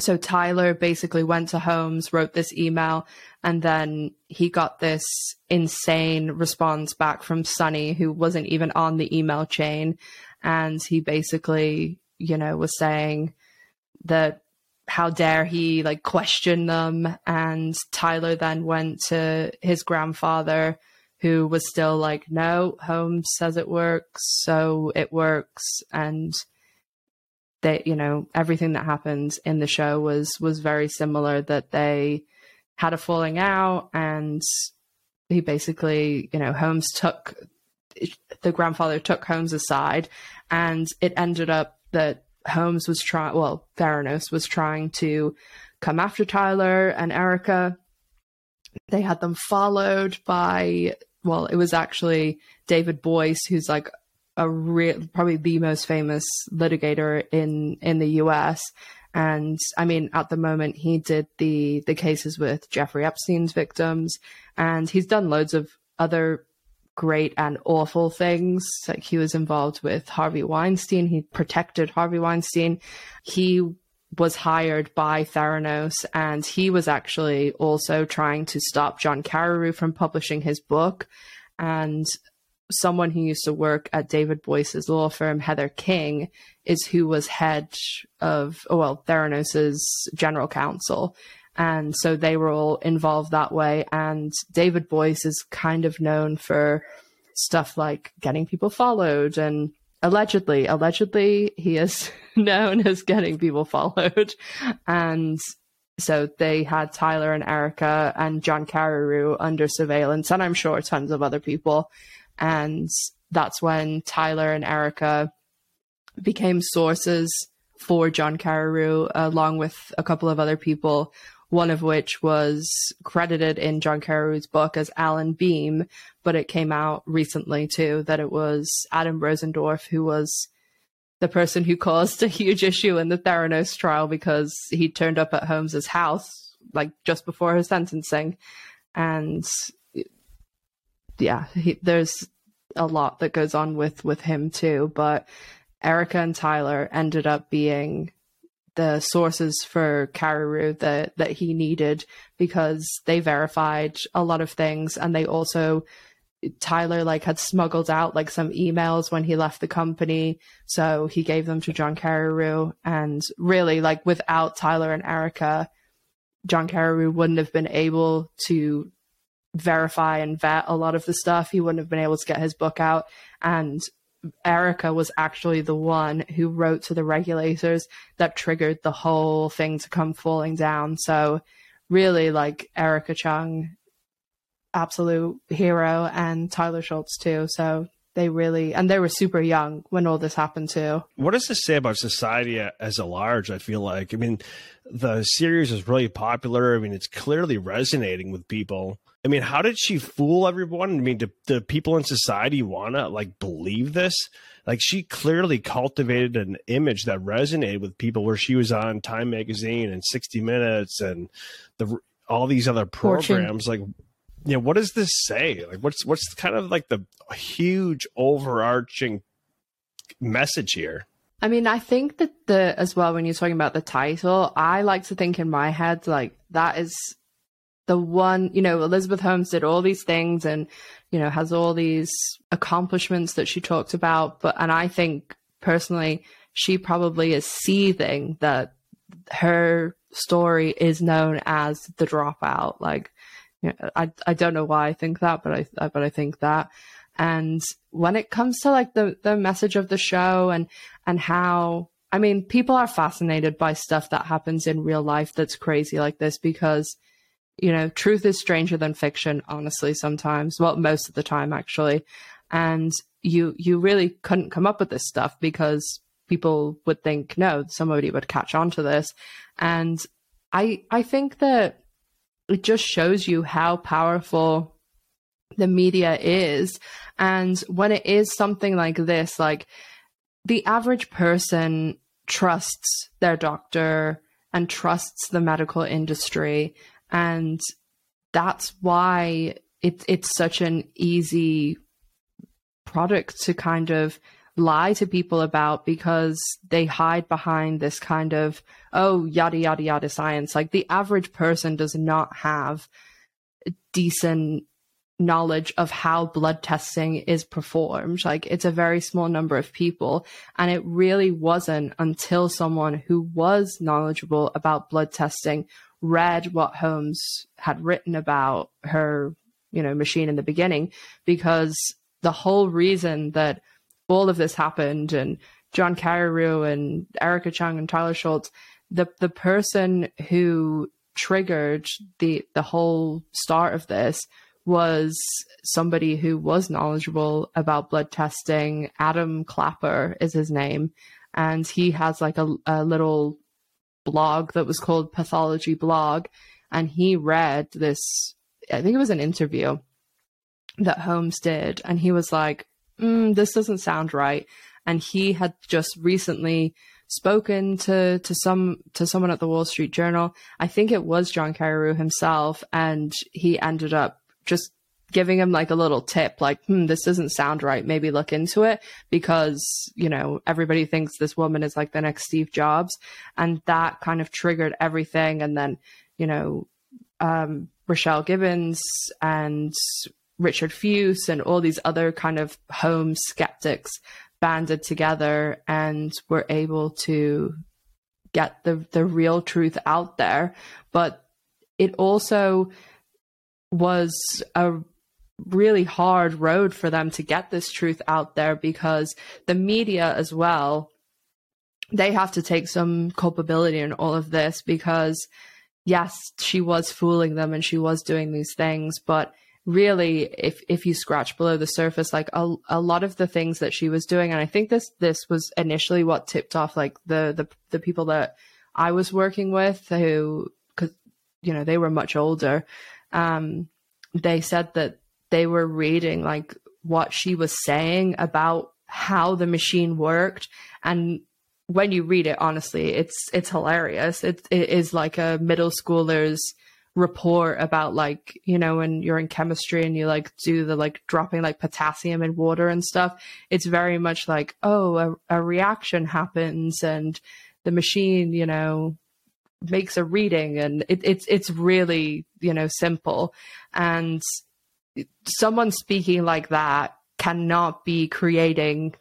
B: so Tyler basically went to Holmes, wrote this email, and then he got this insane response back from Sunny, who wasn't even on the email chain. And he basically, you know, was saying that how dare he like question them. And Tyler then went to his grandfather, who was still like, no, Holmes says it works, so it works. And that you know everything that happened in the show was was very similar that they had a falling out and he basically you know holmes took the grandfather took holmes aside and it ended up that holmes was trying well theranos was trying to come after tyler and erika they had them followed by well it was actually david boies who's like a real, probably the most famous litigator in in the U.S. And I mean, at the moment, he did the the cases with Jeffrey Epstein's victims, and he's done loads of other great and awful things. Like he was involved with Harvey Weinstein. He protected Harvey Weinstein. He was hired by Theranos, and he was actually also trying to stop John Carreyrou from publishing his book. And someone who used to work at David Boies's law firm, Heather King, is who was head of, well, Theranos's general counsel. And so they were all involved that way. And David Boies is kind of known for stuff like getting people followed and allegedly, allegedly, he is known as getting people followed. And so they had Tyler and Erika and John Carreyrou under surveillance, and I'm sure tons of other people. And that's when Tyler and Erika became sources for John Carreyrou, along with a couple of other people, one of which was credited in John Carreyrou's book as Alan Beam, but it came out recently too that it was Adam Rosendorff who was the person who caused a huge issue in the Theranos trial because he turned up at Holmes's house like just before his sentencing. And yeah, he, there's a lot that goes on with with him too. But Erika and Tyler ended up being the sources for Carreyrou that that he needed because they verified a lot of things and they also Tyler like had smuggled out like some emails when he left the company so he gave them to John Carreyrou and really like without Tyler and Erika John Carreyrou wouldn't have been able to verify and vet a lot of the stuff. He wouldn't have been able to get his book out. And Erika was actually the one who wrote to the regulators that triggered the whole thing to come falling down. So, really, like Erika Cheung, absolute hero, and Tyler Shultz, too. So, they really and they were super young when all this happened too.
C: What does this say about society as a large? I feel like, I mean, the series is really popular. I mean, it's clearly resonating with people. I mean, how did she fool everyone? I mean, do, do people in society want to like believe this? Like, she clearly cultivated an image that resonated with people where she was on Time Magazine and 60 Minutes and the all these other programs. Fortune. Like, you know, what does this say? Like, what's what's kind of like the huge overarching message here?
B: I mean, I think that the as well when you're talking about the title, I like to think in my head like that is the one, you know, Elizabeth Holmes did all these things and, you know, has all these accomplishments that she talked about. But, and I think personally, she probably is seething that her story is known as the dropout. Like, you know, I, I don't know why I think that, but I, but I think that. And when it comes to like the, the message of the show and, and how, I mean, people are fascinated by stuff that happens in real life that's crazy like this because, you know, truth is stranger than fiction, honestly, sometimes. Well, most of the time, actually. And you, you really couldn't come up with this stuff because people would think, no, somebody would catch on to this. And I, I think that it just shows you how powerful the media is. And when it is something like this, like the average person trusts their doctor and trusts the medical industry. And that's why it, it's such an easy product to kind of lie to people about because they hide behind this kind of, oh, yada, yada, yada science. Like the average person does not have decent knowledge of how blood testing is performed. Like it's a very small number of people. And it really wasn't until someone who was knowledgeable about blood testing read what Holmes had written about her, you know, machine in the beginning, because the whole reason that all of this happened and John Carreyrou and Erika Cheung and Tyler Shultz, the the person who triggered the the whole start of this was somebody who was knowledgeable about blood testing. Adam Clapper is his name. And he has like a, a little blog that was called Pathology Blog. And he read this, I think it was an interview that Holmes did. And he was like, mm, this doesn't sound right. And he had just recently spoken to to some to someone at the Wall Street Journal. I think it was John Carreyrou himself, and he ended up just giving him like a little tip, like, hmm, this doesn't sound right. Maybe look into it because, you know, everybody thinks this woman is like the next Steve Jobs. And that kind of triggered everything. And then, you know, um, Rochelle Gibbons and Richard Fuisz and all these other kind of home skeptics banded together and were able to get the the real truth out there. But it also was a really hard road for them to get this truth out there because the media as well they have to take some culpability in all of this because yes she was fooling them and she was doing these things but really if if you scratch below the surface like a, a lot of the things that she was doing and i think this this was initially what tipped off like the the, the people that i was working with who because you know they were much older um, they said that they were reading like what she was saying about how the machine worked. And when you read it honestly it's it's hilarious. It, it is like a middle schooler's report about like you know when you're in chemistry and you like do the like dropping like potassium in water and stuff. It's very much like oh a, a reaction happens and the machine you know makes a reading and it, it's it's really you know simple. And someone speaking like that cannot be creating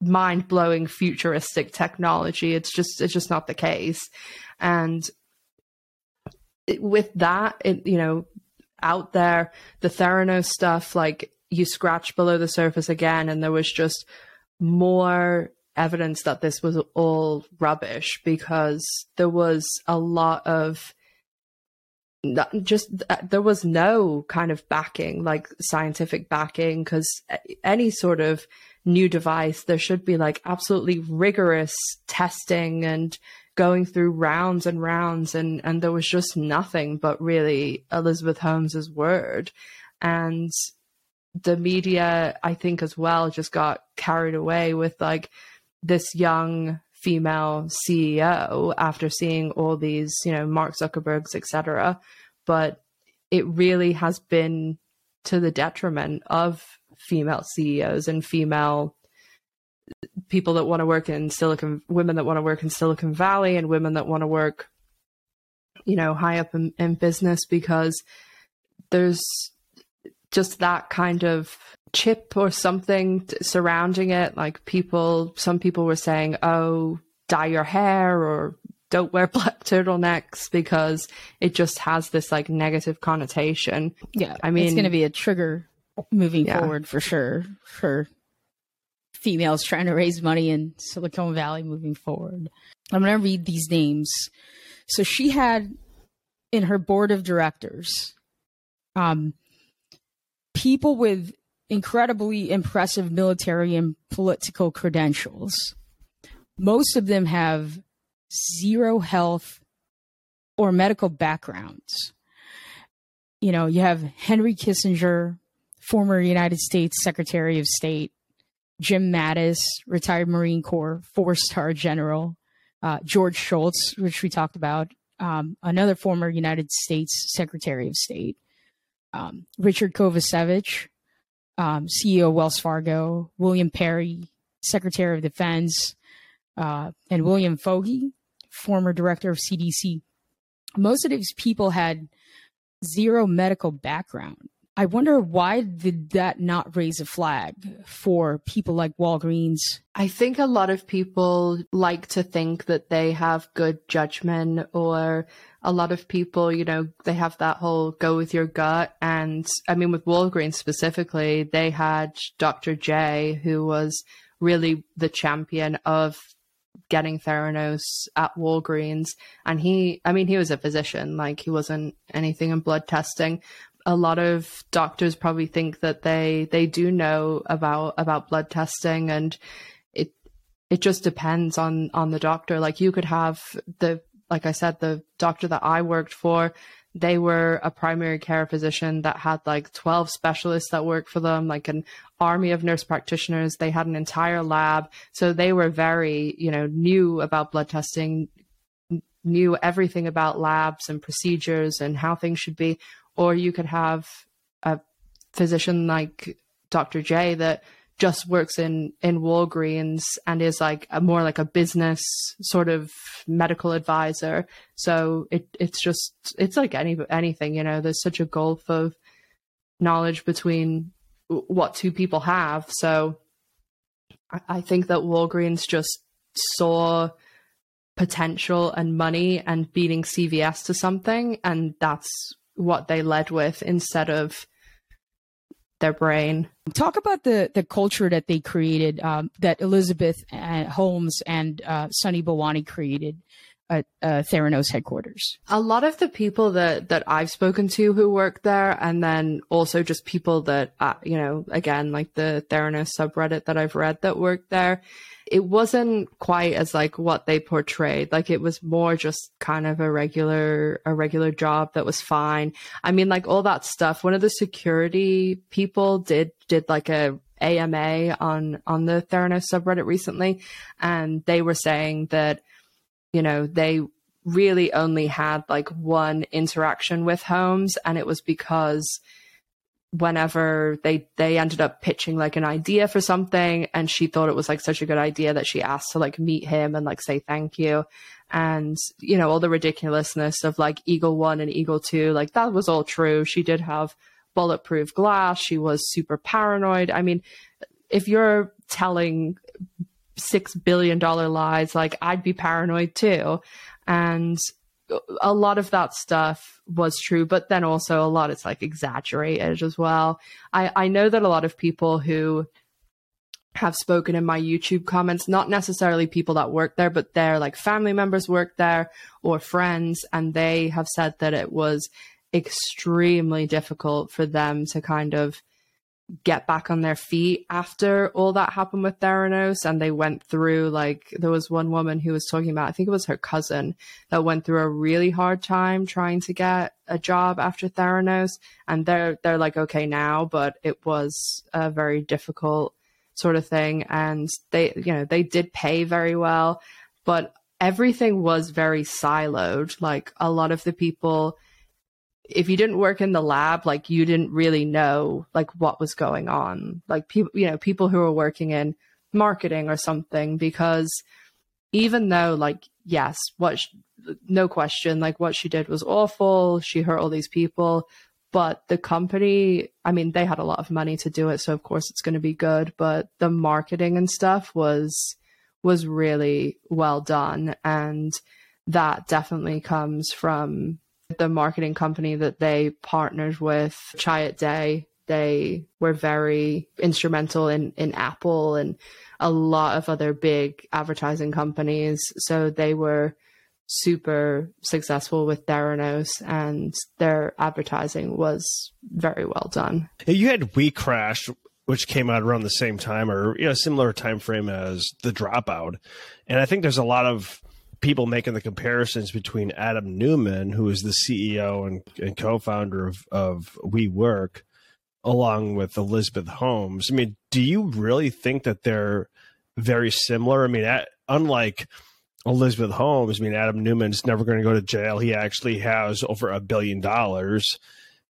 B: mind-blowing futuristic technology. It's just it's just not the case. And with that it, you know out there the theranos stuff like you scratch below the surface again and there was just more evidence that this was all rubbish because there was a lot of just uh, there was no kind of backing like scientific backing because any sort of new device there should be like absolutely rigorous testing and going through rounds and rounds and and there was just nothing but really Elizabeth Holmes's word. And the media I think as well just got carried away with like this young female CEO after seeing all these you know Mark Zuckerberg's etc but it really has been to the detriment of female CEOs and female people that want to work in Silicon, women that want to work in Silicon Valley, and women that want to work, you know, high up in, in business because there's just that kind of chip or something surrounding it. Like people, some people were saying, "Oh, dye your hair," or "Don't wear black turtlenecks," because it just has this like negative connotation.
A: Yeah, I mean, it's going to be a trigger moving yeah. forward for sure for females trying to raise money in Silicon Valley moving forward. I'm going to read these names. So she had in her board of directors um, people with incredibly impressive military and political credentials. Most of them have zero health or medical backgrounds. You know, you have Henry Kissinger, former United States Secretary of State, Jim Mattis, retired Marine Corps, four star general, uh, George Shultz, which we talked about, um, another former United States Secretary of State, um, Richard Kovacevic, um, CEO of Wells Fargo, William Perry, Secretary of Defense, uh, and William Foege, former director of CDC. Most of these people had zero medical background. I wonder why did that not raise a flag for people like Walgreens?
B: I think a lot of people like to think that they have good judgment or a lot of people, you know, they have that whole go with your gut. And I mean, with Walgreens specifically, they had Dr. J, who was really the champion of getting Theranos at Walgreens. And he, I mean, he was a physician, like he wasn't anything in blood testing, a lot of doctors probably think that they they do know about about blood testing and it it just depends on on the doctor. Like you could have the like i said the doctor that i worked for they were a primary care physician that had like 12 specialists that worked for them like an army of nurse practitioners. They had an entire lab. So they were very you know knew about blood testing knew everything about labs and procedures and how things should be or you could have a physician like Dr. J that just works in in Walgreens and is like a more like a business sort of medical advisor. So it it's just it's like any anything, you know, there's such a gulf of knowledge between what two people have. So I, think that Walgreens just saw potential and money and beating CVS to something and that's what they led with instead of their brain.
A: Talk about the the culture that they created, um, that Elizabeth uh, Holmes and uh, Sunny Balwani created at uh, Theranos headquarters.
B: A lot of the people that that I've spoken to who work there, and then also just people that uh, you know, again, like the Theranos subreddit that I've read that work there it wasn't quite as like what they portrayed. Like it was more just kind of a regular a regular job that was fine. I mean like all that stuff. One of the security people did did like a AMA on on the Theranos subreddit recently and they were saying that you know they really only had like one interaction with Holmes and it was because whenever they they ended up pitching like an idea for something and she thought it was like such a good idea that she asked to like meet him and like say thank you. And you know all the ridiculousness of like eagle 1 and eagle 2 like that was all true. She did have bulletproof glass. She was super paranoid. I mean if you're telling 6 billion dollar lies like i'd be paranoid too. And a lot of that stuff was true, but then also a lot is like exaggerated as well. I, I know that a lot of people who have spoken in my YouTube comments, not necessarily people that work there, but their like family members work there or friends, and they have said that it was extremely difficult for them to kind of get back on their feet after all that happened with Theranos and they went through like there was one woman who was talking about I think it was her cousin that went through a really hard time trying to get a job after Theranos and they're they're like okay now but it was a very difficult sort of thing and they you know they did pay very well but everything was very siloed. Like a lot of the people if you didn't work in the lab, like you didn't really know like what was going on. Like people, you know, people who were working in marketing or something, because even though like, yes, what, no question, like what she did was awful. She hurt all these people, but the company, I mean, they had a lot of money to do it. So of course it's going to be good, but the marketing and stuff was, was really well done. And that definitely comes from the marketing company that they partnered with, Chiat Day, they were very instrumental in, in Apple and a lot of other big advertising companies. So they were super successful with Theranos and their advertising was very well done.
C: You had We Crash, which came out around the same time or you know similar time frame as the dropout. And I think there's a lot of people making the comparisons between Adam Neumann, who is the CEO and, and co-founder of, of WeWork, along with Elizabeth Holmes. I mean, do you really think that they're very similar? I mean, at, unlike Elizabeth Holmes, I mean, Adam Neumann's never going to go to jail. He actually has over a billion dollars.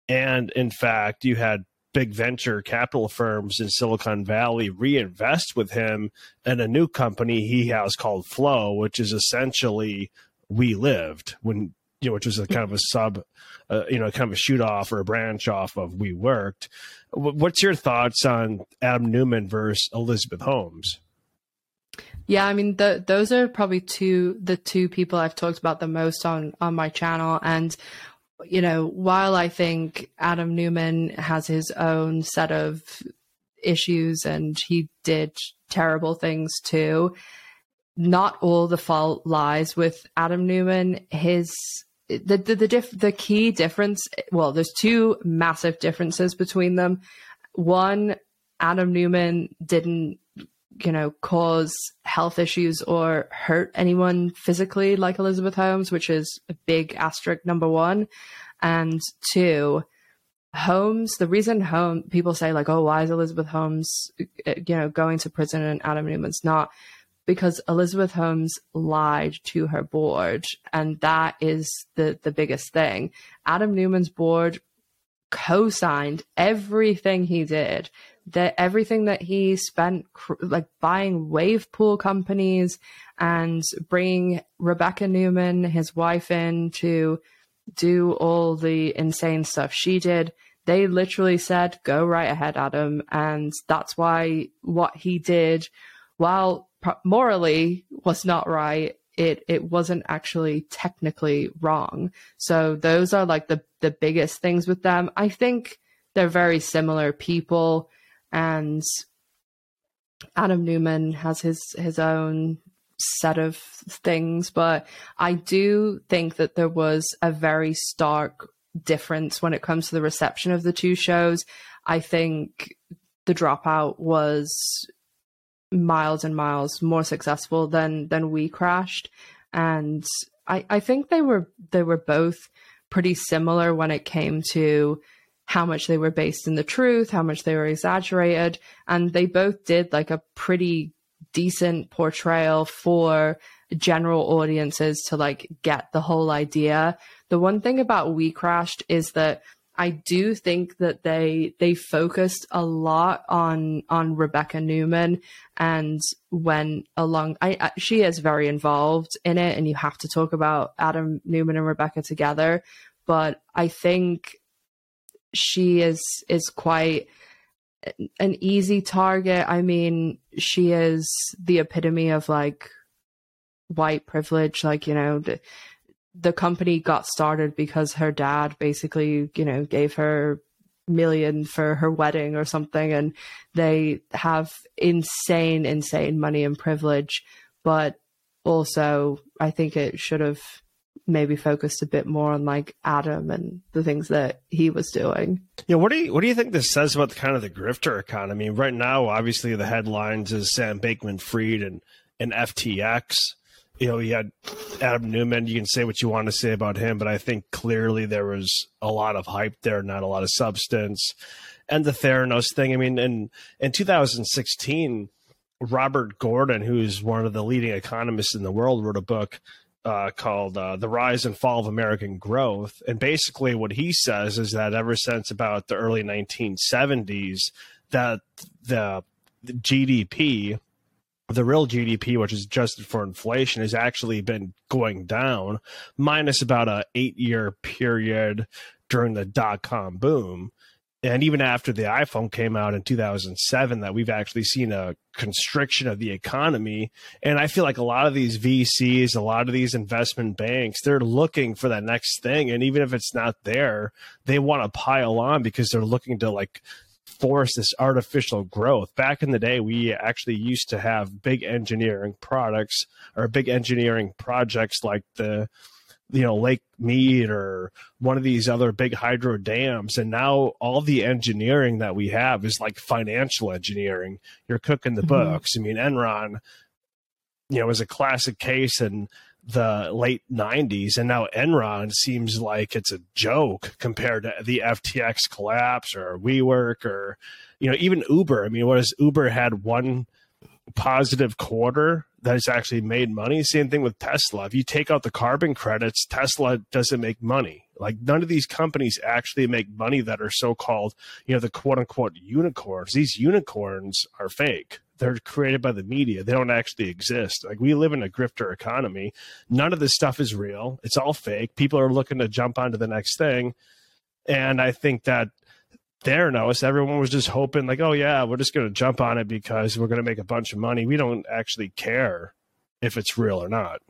C: And in fact, you had big venture capital firms in Silicon Valley reinvest with him in a new company he has called Flow, which is essentially We Lived when you know, which was a kind of a sub, uh, you know, kind of a shoot off or a branch off of We Worked. What's your thoughts on Adam Neumann versus Elizabeth Holmes?
B: Yeah, I mean, the, those are probably two the two people I've talked about the most on on my channel, and you know, while I think Adam Neumann has his own set of issues and he did terrible things too, not all the fault lies with Adam Neumann. His the the the, diff, the key difference, well, there's two massive differences between them. One, Adam Neumann didn't you know, cause health issues or hurt anyone physically like Elizabeth Holmes, which is a big asterisk number one. And two, Holmes, the reason home people say like, oh, why is Elizabeth Holmes, uh, you know, going to prison and Adam Neumann's not? Because Elizabeth Holmes lied to her board, and that is the the biggest thing. Adam Neumann's board co-signed everything he did that everything that he spent like buying wave pool companies and bringing Rebecca Neumann, his wife, in to do all the insane stuff she did. They literally said, go right ahead, Adam. And that's why what he did, while morally was not right, it, it wasn't actually technically wrong. So those are like the, the biggest things with them. I think they're very similar people and Adam Neumann has his his own set of things, but I do think that there was a very stark difference when it comes to the reception of the two shows. I think the dropout was miles and miles more successful than than we crashed and I, I think they were they were both pretty similar when it came to how much they were based in the truth, how much they were exaggerated. And they both did like a pretty decent portrayal for general audiences to like get the whole idea. The one thing about We Crashed is that I do think that they they focused a lot on on Rebecca Neumann and when along I, I, she is very involved in it and you have to talk about Adam Neumann and Rebecca together but I think she is is quite an easy target. I mean, she is the epitome of like white privilege. Like, you know, the, the company got started because her dad basically, you know, gave her million for her wedding or something and they have insane insane money and privilege but also i think it should have maybe focused a bit more on like adam and the things that he was doing
C: yeah what do you what do you think this says about the kind of the grifter economy right now obviously the headlines is sam bankman Fried and and ftx you know, you had Adam Neumann. You can say what you want to say about him, but I think clearly there was a lot of hype there, not a lot of substance. And the Theranos thing. I mean, in in 2016, Robert Gordon, who's one of the leading economists in the world, wrote a book uh, called uh, "The Rise and Fall of American Growth." And basically, what he says is that ever since about the early 1970s, that the, the GDP the real GDP, which is adjusted for inflation, has actually been going down, minus about a eight year period during the dot com boom. And even after the iPhone came out in 2007, that we've actually seen a constriction of the economy. And I feel like a lot of these VCs, a lot of these investment banks, they're looking for that next thing. And even if it's not there, they want to pile on because they're looking to like force this artificial growth. Back in the day, we actually used to have big engineering products or big engineering projects like the you know Lake Mead or one of these other big hydro dams. And now all the engineering that we have is like financial engineering. You're cooking the mm-hmm. books. I mean enron you know was a classic case and the late 90s and now enron seems like it's a joke compared to the ftx collapse or WeWork or you know even uber. I mean what has uber had one positive quarter that has actually made money same thing with tesla if you take out the carbon credits tesla doesn't make money like none of these companies actually make money that are so called you know the quote unquote unicorns these unicorns are fake they're created by the media. They don't actually exist. Like we live in a grifter economy. None of this stuff is real. It's all fake. People are looking to jump onto the next thing. And I think that Theranos, everyone was just hoping like, oh yeah, we're just going to jump on it because we're going to make a bunch of money. We don't actually care if it's real or not.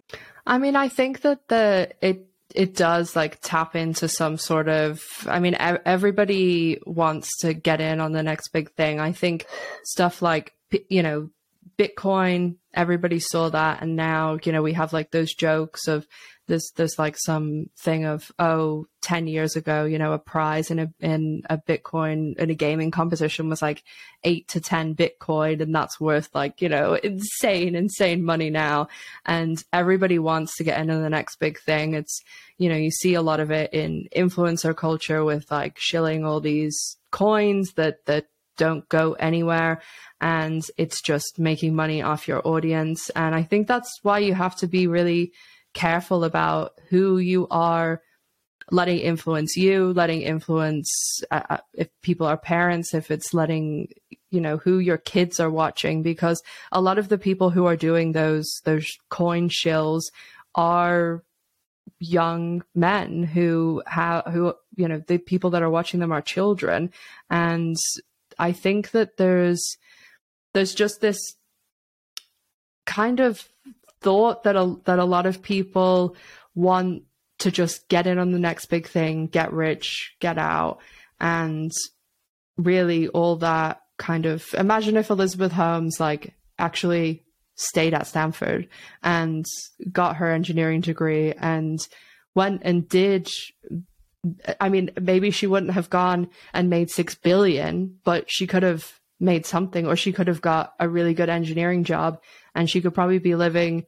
B: I mean, I think that the it it does like tap into some sort of i mean everybody wants to get in on the next big thing i think stuff like you know, Bitcoin, everybody saw that. And now, you know, we have like those jokes of there's, there's like some thing of, oh, 10 years ago, you know, a prize in a, in a Bitcoin in a gaming competition was like eight to 10 Bitcoin. And that's worth like, you know, insane, insane money now. And everybody wants to get into the next big thing. It's, you know, you see a lot of it in influencer culture with like shilling all these coins that, that don't go anywhere and it's just making money off your audience. And I think that's why you have to be really careful about who you are letting influence you, letting influence uh, uh, if people are parents, if it's letting you know who your kids are watching, because a lot of the people who are doing those those coin shills are young men who have who you know the people that are watching them are children, and I think that there's there's just this kind of thought that a, that a lot of people want to just get in on the next big thing, get rich, get out, and really all that kind of imagine if Elizabeth Holmes like actually stayed at Stanford and got her engineering degree and went and did I mean maybe she wouldn't have gone and made 6 billion but she could have made something or she could have got a really good engineering job and she could probably be living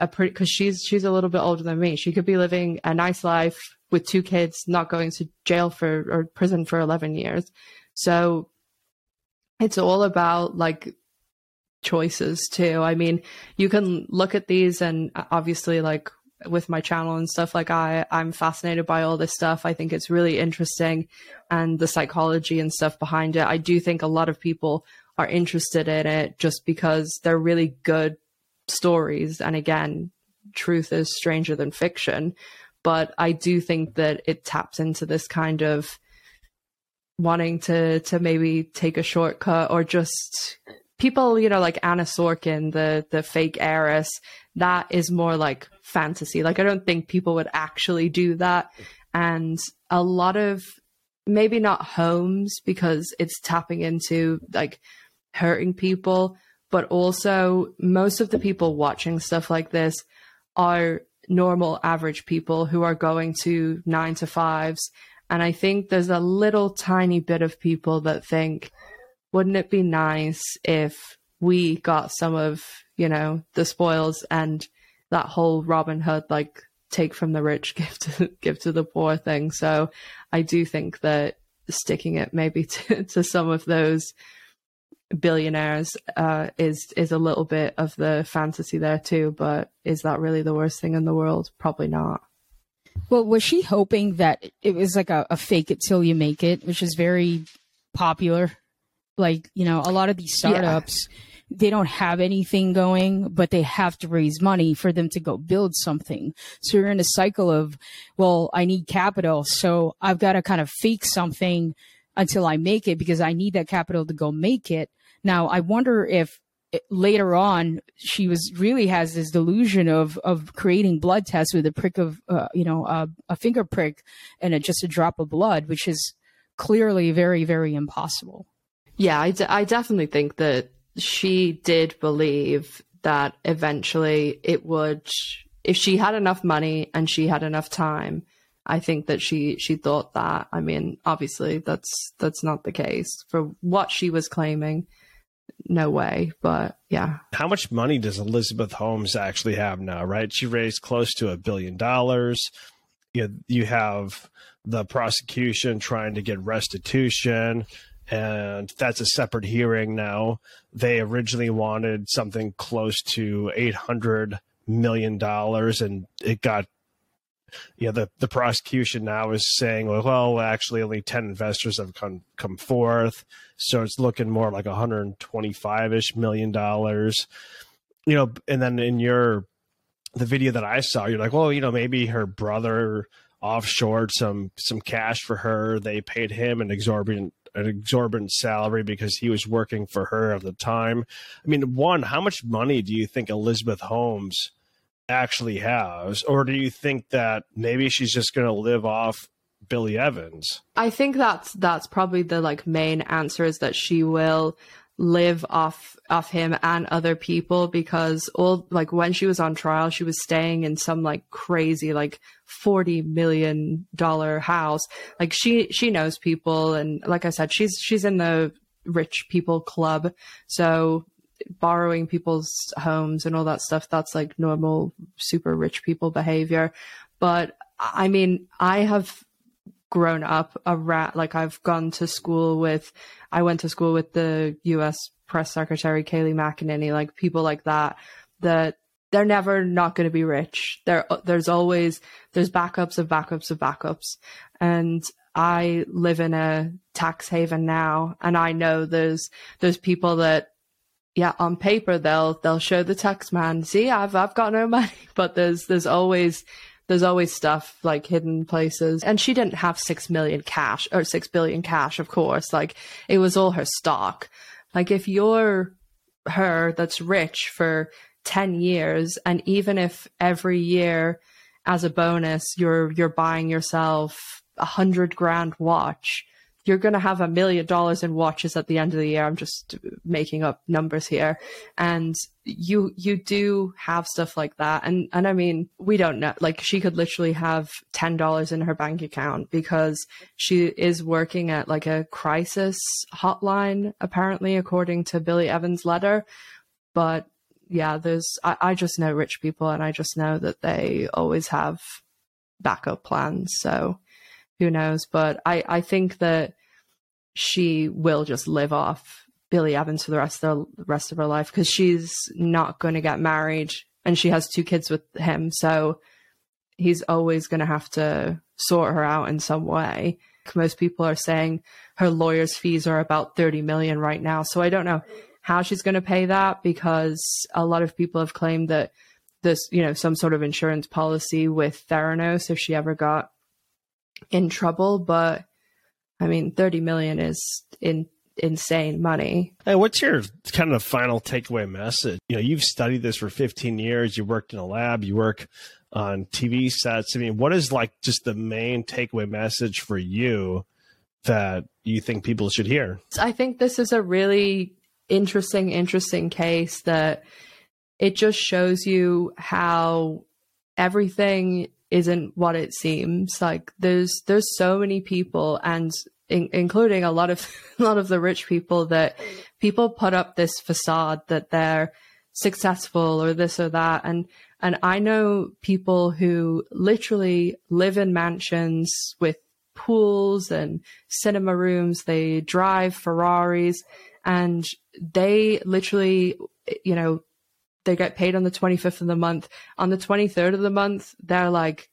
B: a pretty because she's she's a little bit older than me. She could be living a nice life with two kids not going to jail for or prison for 11 years. So it's all about like choices too. I mean you can look at these and uh, obviously like with my channel and stuff like i i'm fascinated by all this stuff. I think it's really interesting and the psychology and stuff behind it. I do think a lot of people are interested in it just because they're really good stories and again truth is stranger than fiction but i do think that it taps into this kind of wanting to to maybe take a shortcut or just people, you know, like Anna Sorokin, the the fake heiress, that is more like fantasy. Like I don't think people would actually do that. And a lot of maybe not Holmes because it's tapping into like hurting people, but also most of the people watching stuff like this are normal average people who are going to nine to fives. And I think there's a little tiny bit of people that think, wouldn't it be nice if we got some of, you know, the spoils and that whole Robin Hood, like take from the rich, give to, give to the poor thing. So I do think that sticking it maybe to, to some of those billionaires uh, is is a little bit of the fantasy there too. But is that really the worst thing in the world? Probably not.
A: Well, was she hoping that it was like a, a fake it till you make it, which is very popular? Like, you know, a lot of these startups, yeah. they don't have anything going, but they have to raise money for them to go build something. So you're in a cycle of, well, I need capital. So I've got to kind of fake something until I make it because I need that capital to go make it. Now, I wonder if later on she was really has this delusion of of creating blood tests with a prick of uh, you know uh, a finger prick and a, just a drop of blood, which is clearly very very impossible.
B: Yeah, I, d- I definitely think that she did believe that eventually it would if she had enough money and she had enough time I think that she she thought that. I mean, obviously that's that's not the case for what she was claiming no way. But yeah.
C: How much money does Elizabeth Holmes actually have now, right? She raised close to a billion dollars. You, you have the prosecution trying to get restitution, and that's a separate hearing now. They originally wanted something close to $800 million, and it got yeah, the, the prosecution now is saying, well, well, actually, only 10 investors have come, come forth. So it's looking more like 125 ish million dollars. You know, and then in your, the video that I saw, you're like, well, you know, maybe her brother offshored some, some cash for her. They paid him an exorbitant, an exorbitant salary because he was working for her at the time. I mean, one, how much money do you think Elizabeth Holmes actually has, or do you think that maybe she's just going to live off Billy Evans?
B: I think that's that's probably the like main answer is that she will live off off him and other people because all like when she was on trial she was staying in some like crazy like 40 million dollar house like she she knows people and like i said she's she's in the rich people club so borrowing people's homes and all that stuff, that's like normal, super rich people behavior. But I mean, I have grown up around, like I've gone to school with, I went to school with the US press secretary, Kayleigh McEnany, like people like that, that they're never not going to be rich. There, there's always, there's backups of backups of backups. And I live in a tax haven now and I know there's, there's people that yeah, on paper they'll they'll show the tax man, see, I've I've got no money, but there's there's always there's always stuff like hidden places. And she didn't have six million cash or six billion cash, of course. Like it was all her stock. Like if you're her that's rich for 10 years and even if every year as a bonus you're you're buying yourself a hundred grand watch you're going to have a million dollars in watches at the end of the year. I'm just making up numbers here. And you, you do have stuff like that. And, and I mean, we don't know, like she could literally have $10 in her bank account because she is working at like a crisis hotline, apparently, according to Billy Evans' letter. But yeah, there's, I, I just know rich people and I just know that they always have backup plans. So, who knows? But I, I think that she will just live off Billy Evans for the rest of the rest of her life because she's not going to get married and she has two kids with him. So he's always going to have to sort her out in some way. Most people are saying her lawyer's fees are about 30 million right now. So I don't know how she's going to pay that because a lot of people have claimed that this, you know, some sort of insurance policy with Theranos if she ever got in trouble. But I mean, 30 million is in insane money.
C: Hey, what's your kind of final takeaway message? You know, you've studied this for 15 years, you worked in a lab, you work on TV sets. I mean, what is like just the main takeaway message for you that you think people should hear?
B: I think this is a really interesting, interesting case that it just shows you how everything isn't what it seems. Like there's there's so many people and in, including a lot of a lot of the rich people that people put up this facade that they're successful or this or that and and I know people who literally live in mansions with pools and cinema rooms they drive Ferraris and they literally you know they get paid on the 25th of the month. On the 23rd of the month they're like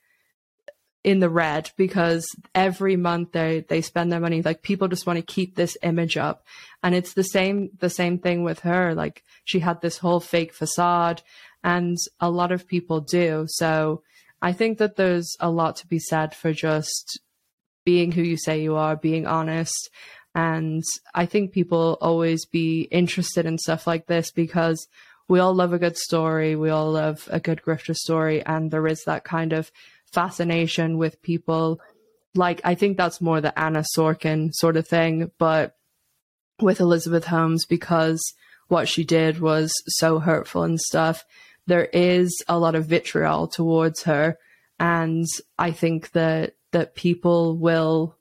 B: in the red because every month they they spend their money. Like people just want to keep this image up. And it's the same the same thing with her. Like she had this whole fake facade and a lot of people do. So i think that there's a lot to be said for just being who you say you are being honest. And i think people always be interested in stuff like this because we all love a good story we all love a good grifter story and there is that kind of fascination with people. Like, I think that's more the Anna Sorokin sort of thing, but with Elizabeth Holmes, because what she did was so hurtful and stuff, there is a lot of vitriol towards her. And I think that, that people will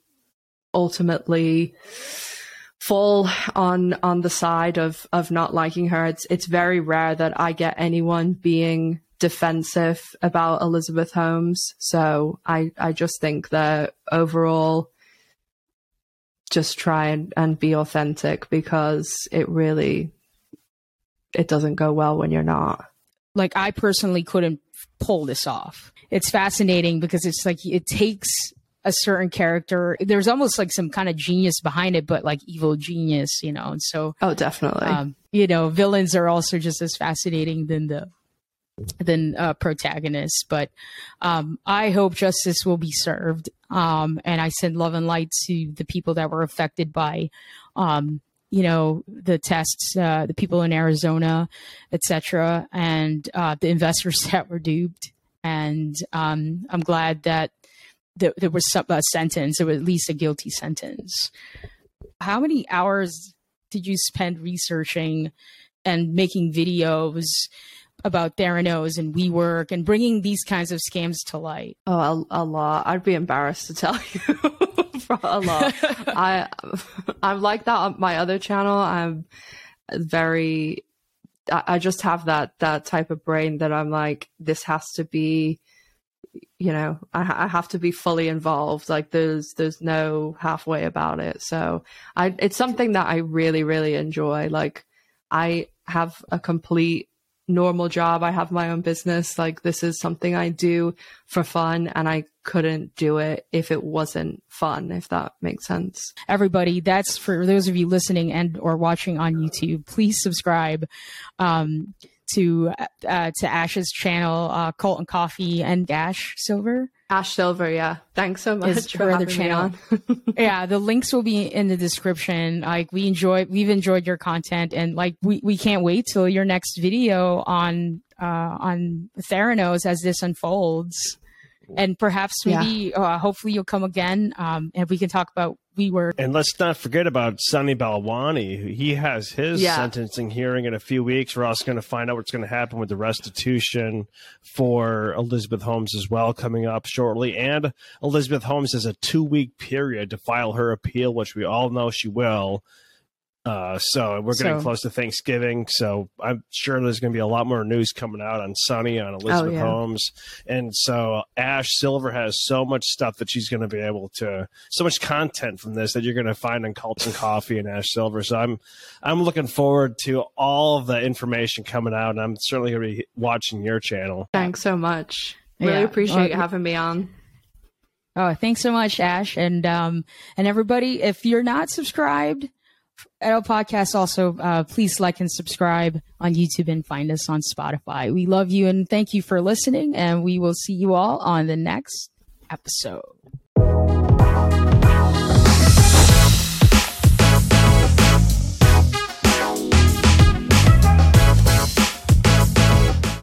B: ultimately fall on on the side of of not liking her. It's it's very rare that I get anyone being defensive about Elizabeth Holmes. So I, I just think that overall, just try and, and be authentic because it really it doesn't go well when you're not.
A: Like I personally couldn't pull this off. It's fascinating because it's like it takes a certain character. There's almost like some kind of genius behind it, but like evil genius, you know. And so,
B: oh, definitely. Um,
A: you know, villains are also just as fascinating than the than uh, protagonists. But um, I hope justice will be served. Um, and I send love and light to the people that were affected by, um, you know, the tests, uh, the people in Arizona, etc., and uh, the investors that were duped. And um, I'm glad that th- there was some, a sentence, or at least a guilty sentence. How many hours did you spend researching and making videos? about Theranos and WeWork and bringing these kinds of scams to light?
B: Oh, a, a lot. I'd be embarrassed to tell you a lot. I I'm like that on my other channel. I'm very. I, just have that that type of brain that I'm like this has to be you know I, I, have to be fully involved like there's there's no halfway about it so i it's something that i really really enjoy like i have a complete normal job. I have my own business. Like this is something I do for fun and I couldn't do it if it wasn't fun, if that makes sense.
A: Everybody, that's for those of you listening and or watching on YouTube, please subscribe. Um, to uh, to Ash's channel, uh, Colton Coffee and Ash Silver.
B: Ash Silver, yeah. Thanks so much for having channel. me
A: on. yeah, the links will be in the description. Like we enjoy, we've enjoyed your content, and like we, we can't wait till your next video on uh, on Theranos as this unfolds and perhaps maybe yeah. uh, hopefully you'll come again um, and we can talk about we were
C: and let's not forget about Sunny Balwani. He has his yeah. sentencing hearing in a few weeks. We're also going to find out what's going to happen with the restitution for Elizabeth Holmes as well coming up shortly. And Elizabeth Holmes has a two week period to file her appeal, which we all know she will. Uh, so we're getting so, close to Thanksgiving, so I'm sure there's going to be a lot more news coming out on Sunny, on Elizabeth oh, yeah. Holmes, and so Ash Silver has so much stuff that she's going to be able to, so much content from this that you're going to find on Colton Coffee and Ash Silver. So I'm, I'm looking forward to all of the information coming out, and I'm certainly going to be watching your channel.
B: Thanks so much. Really yeah. appreciate well, having me on.
A: Oh, thanks so much, Ash, and um, and everybody. If you're not subscribed at our podcast also uh, please like and subscribe on youtube and find us on spotify. We love you and thank you for listening and we will see you all on the next episode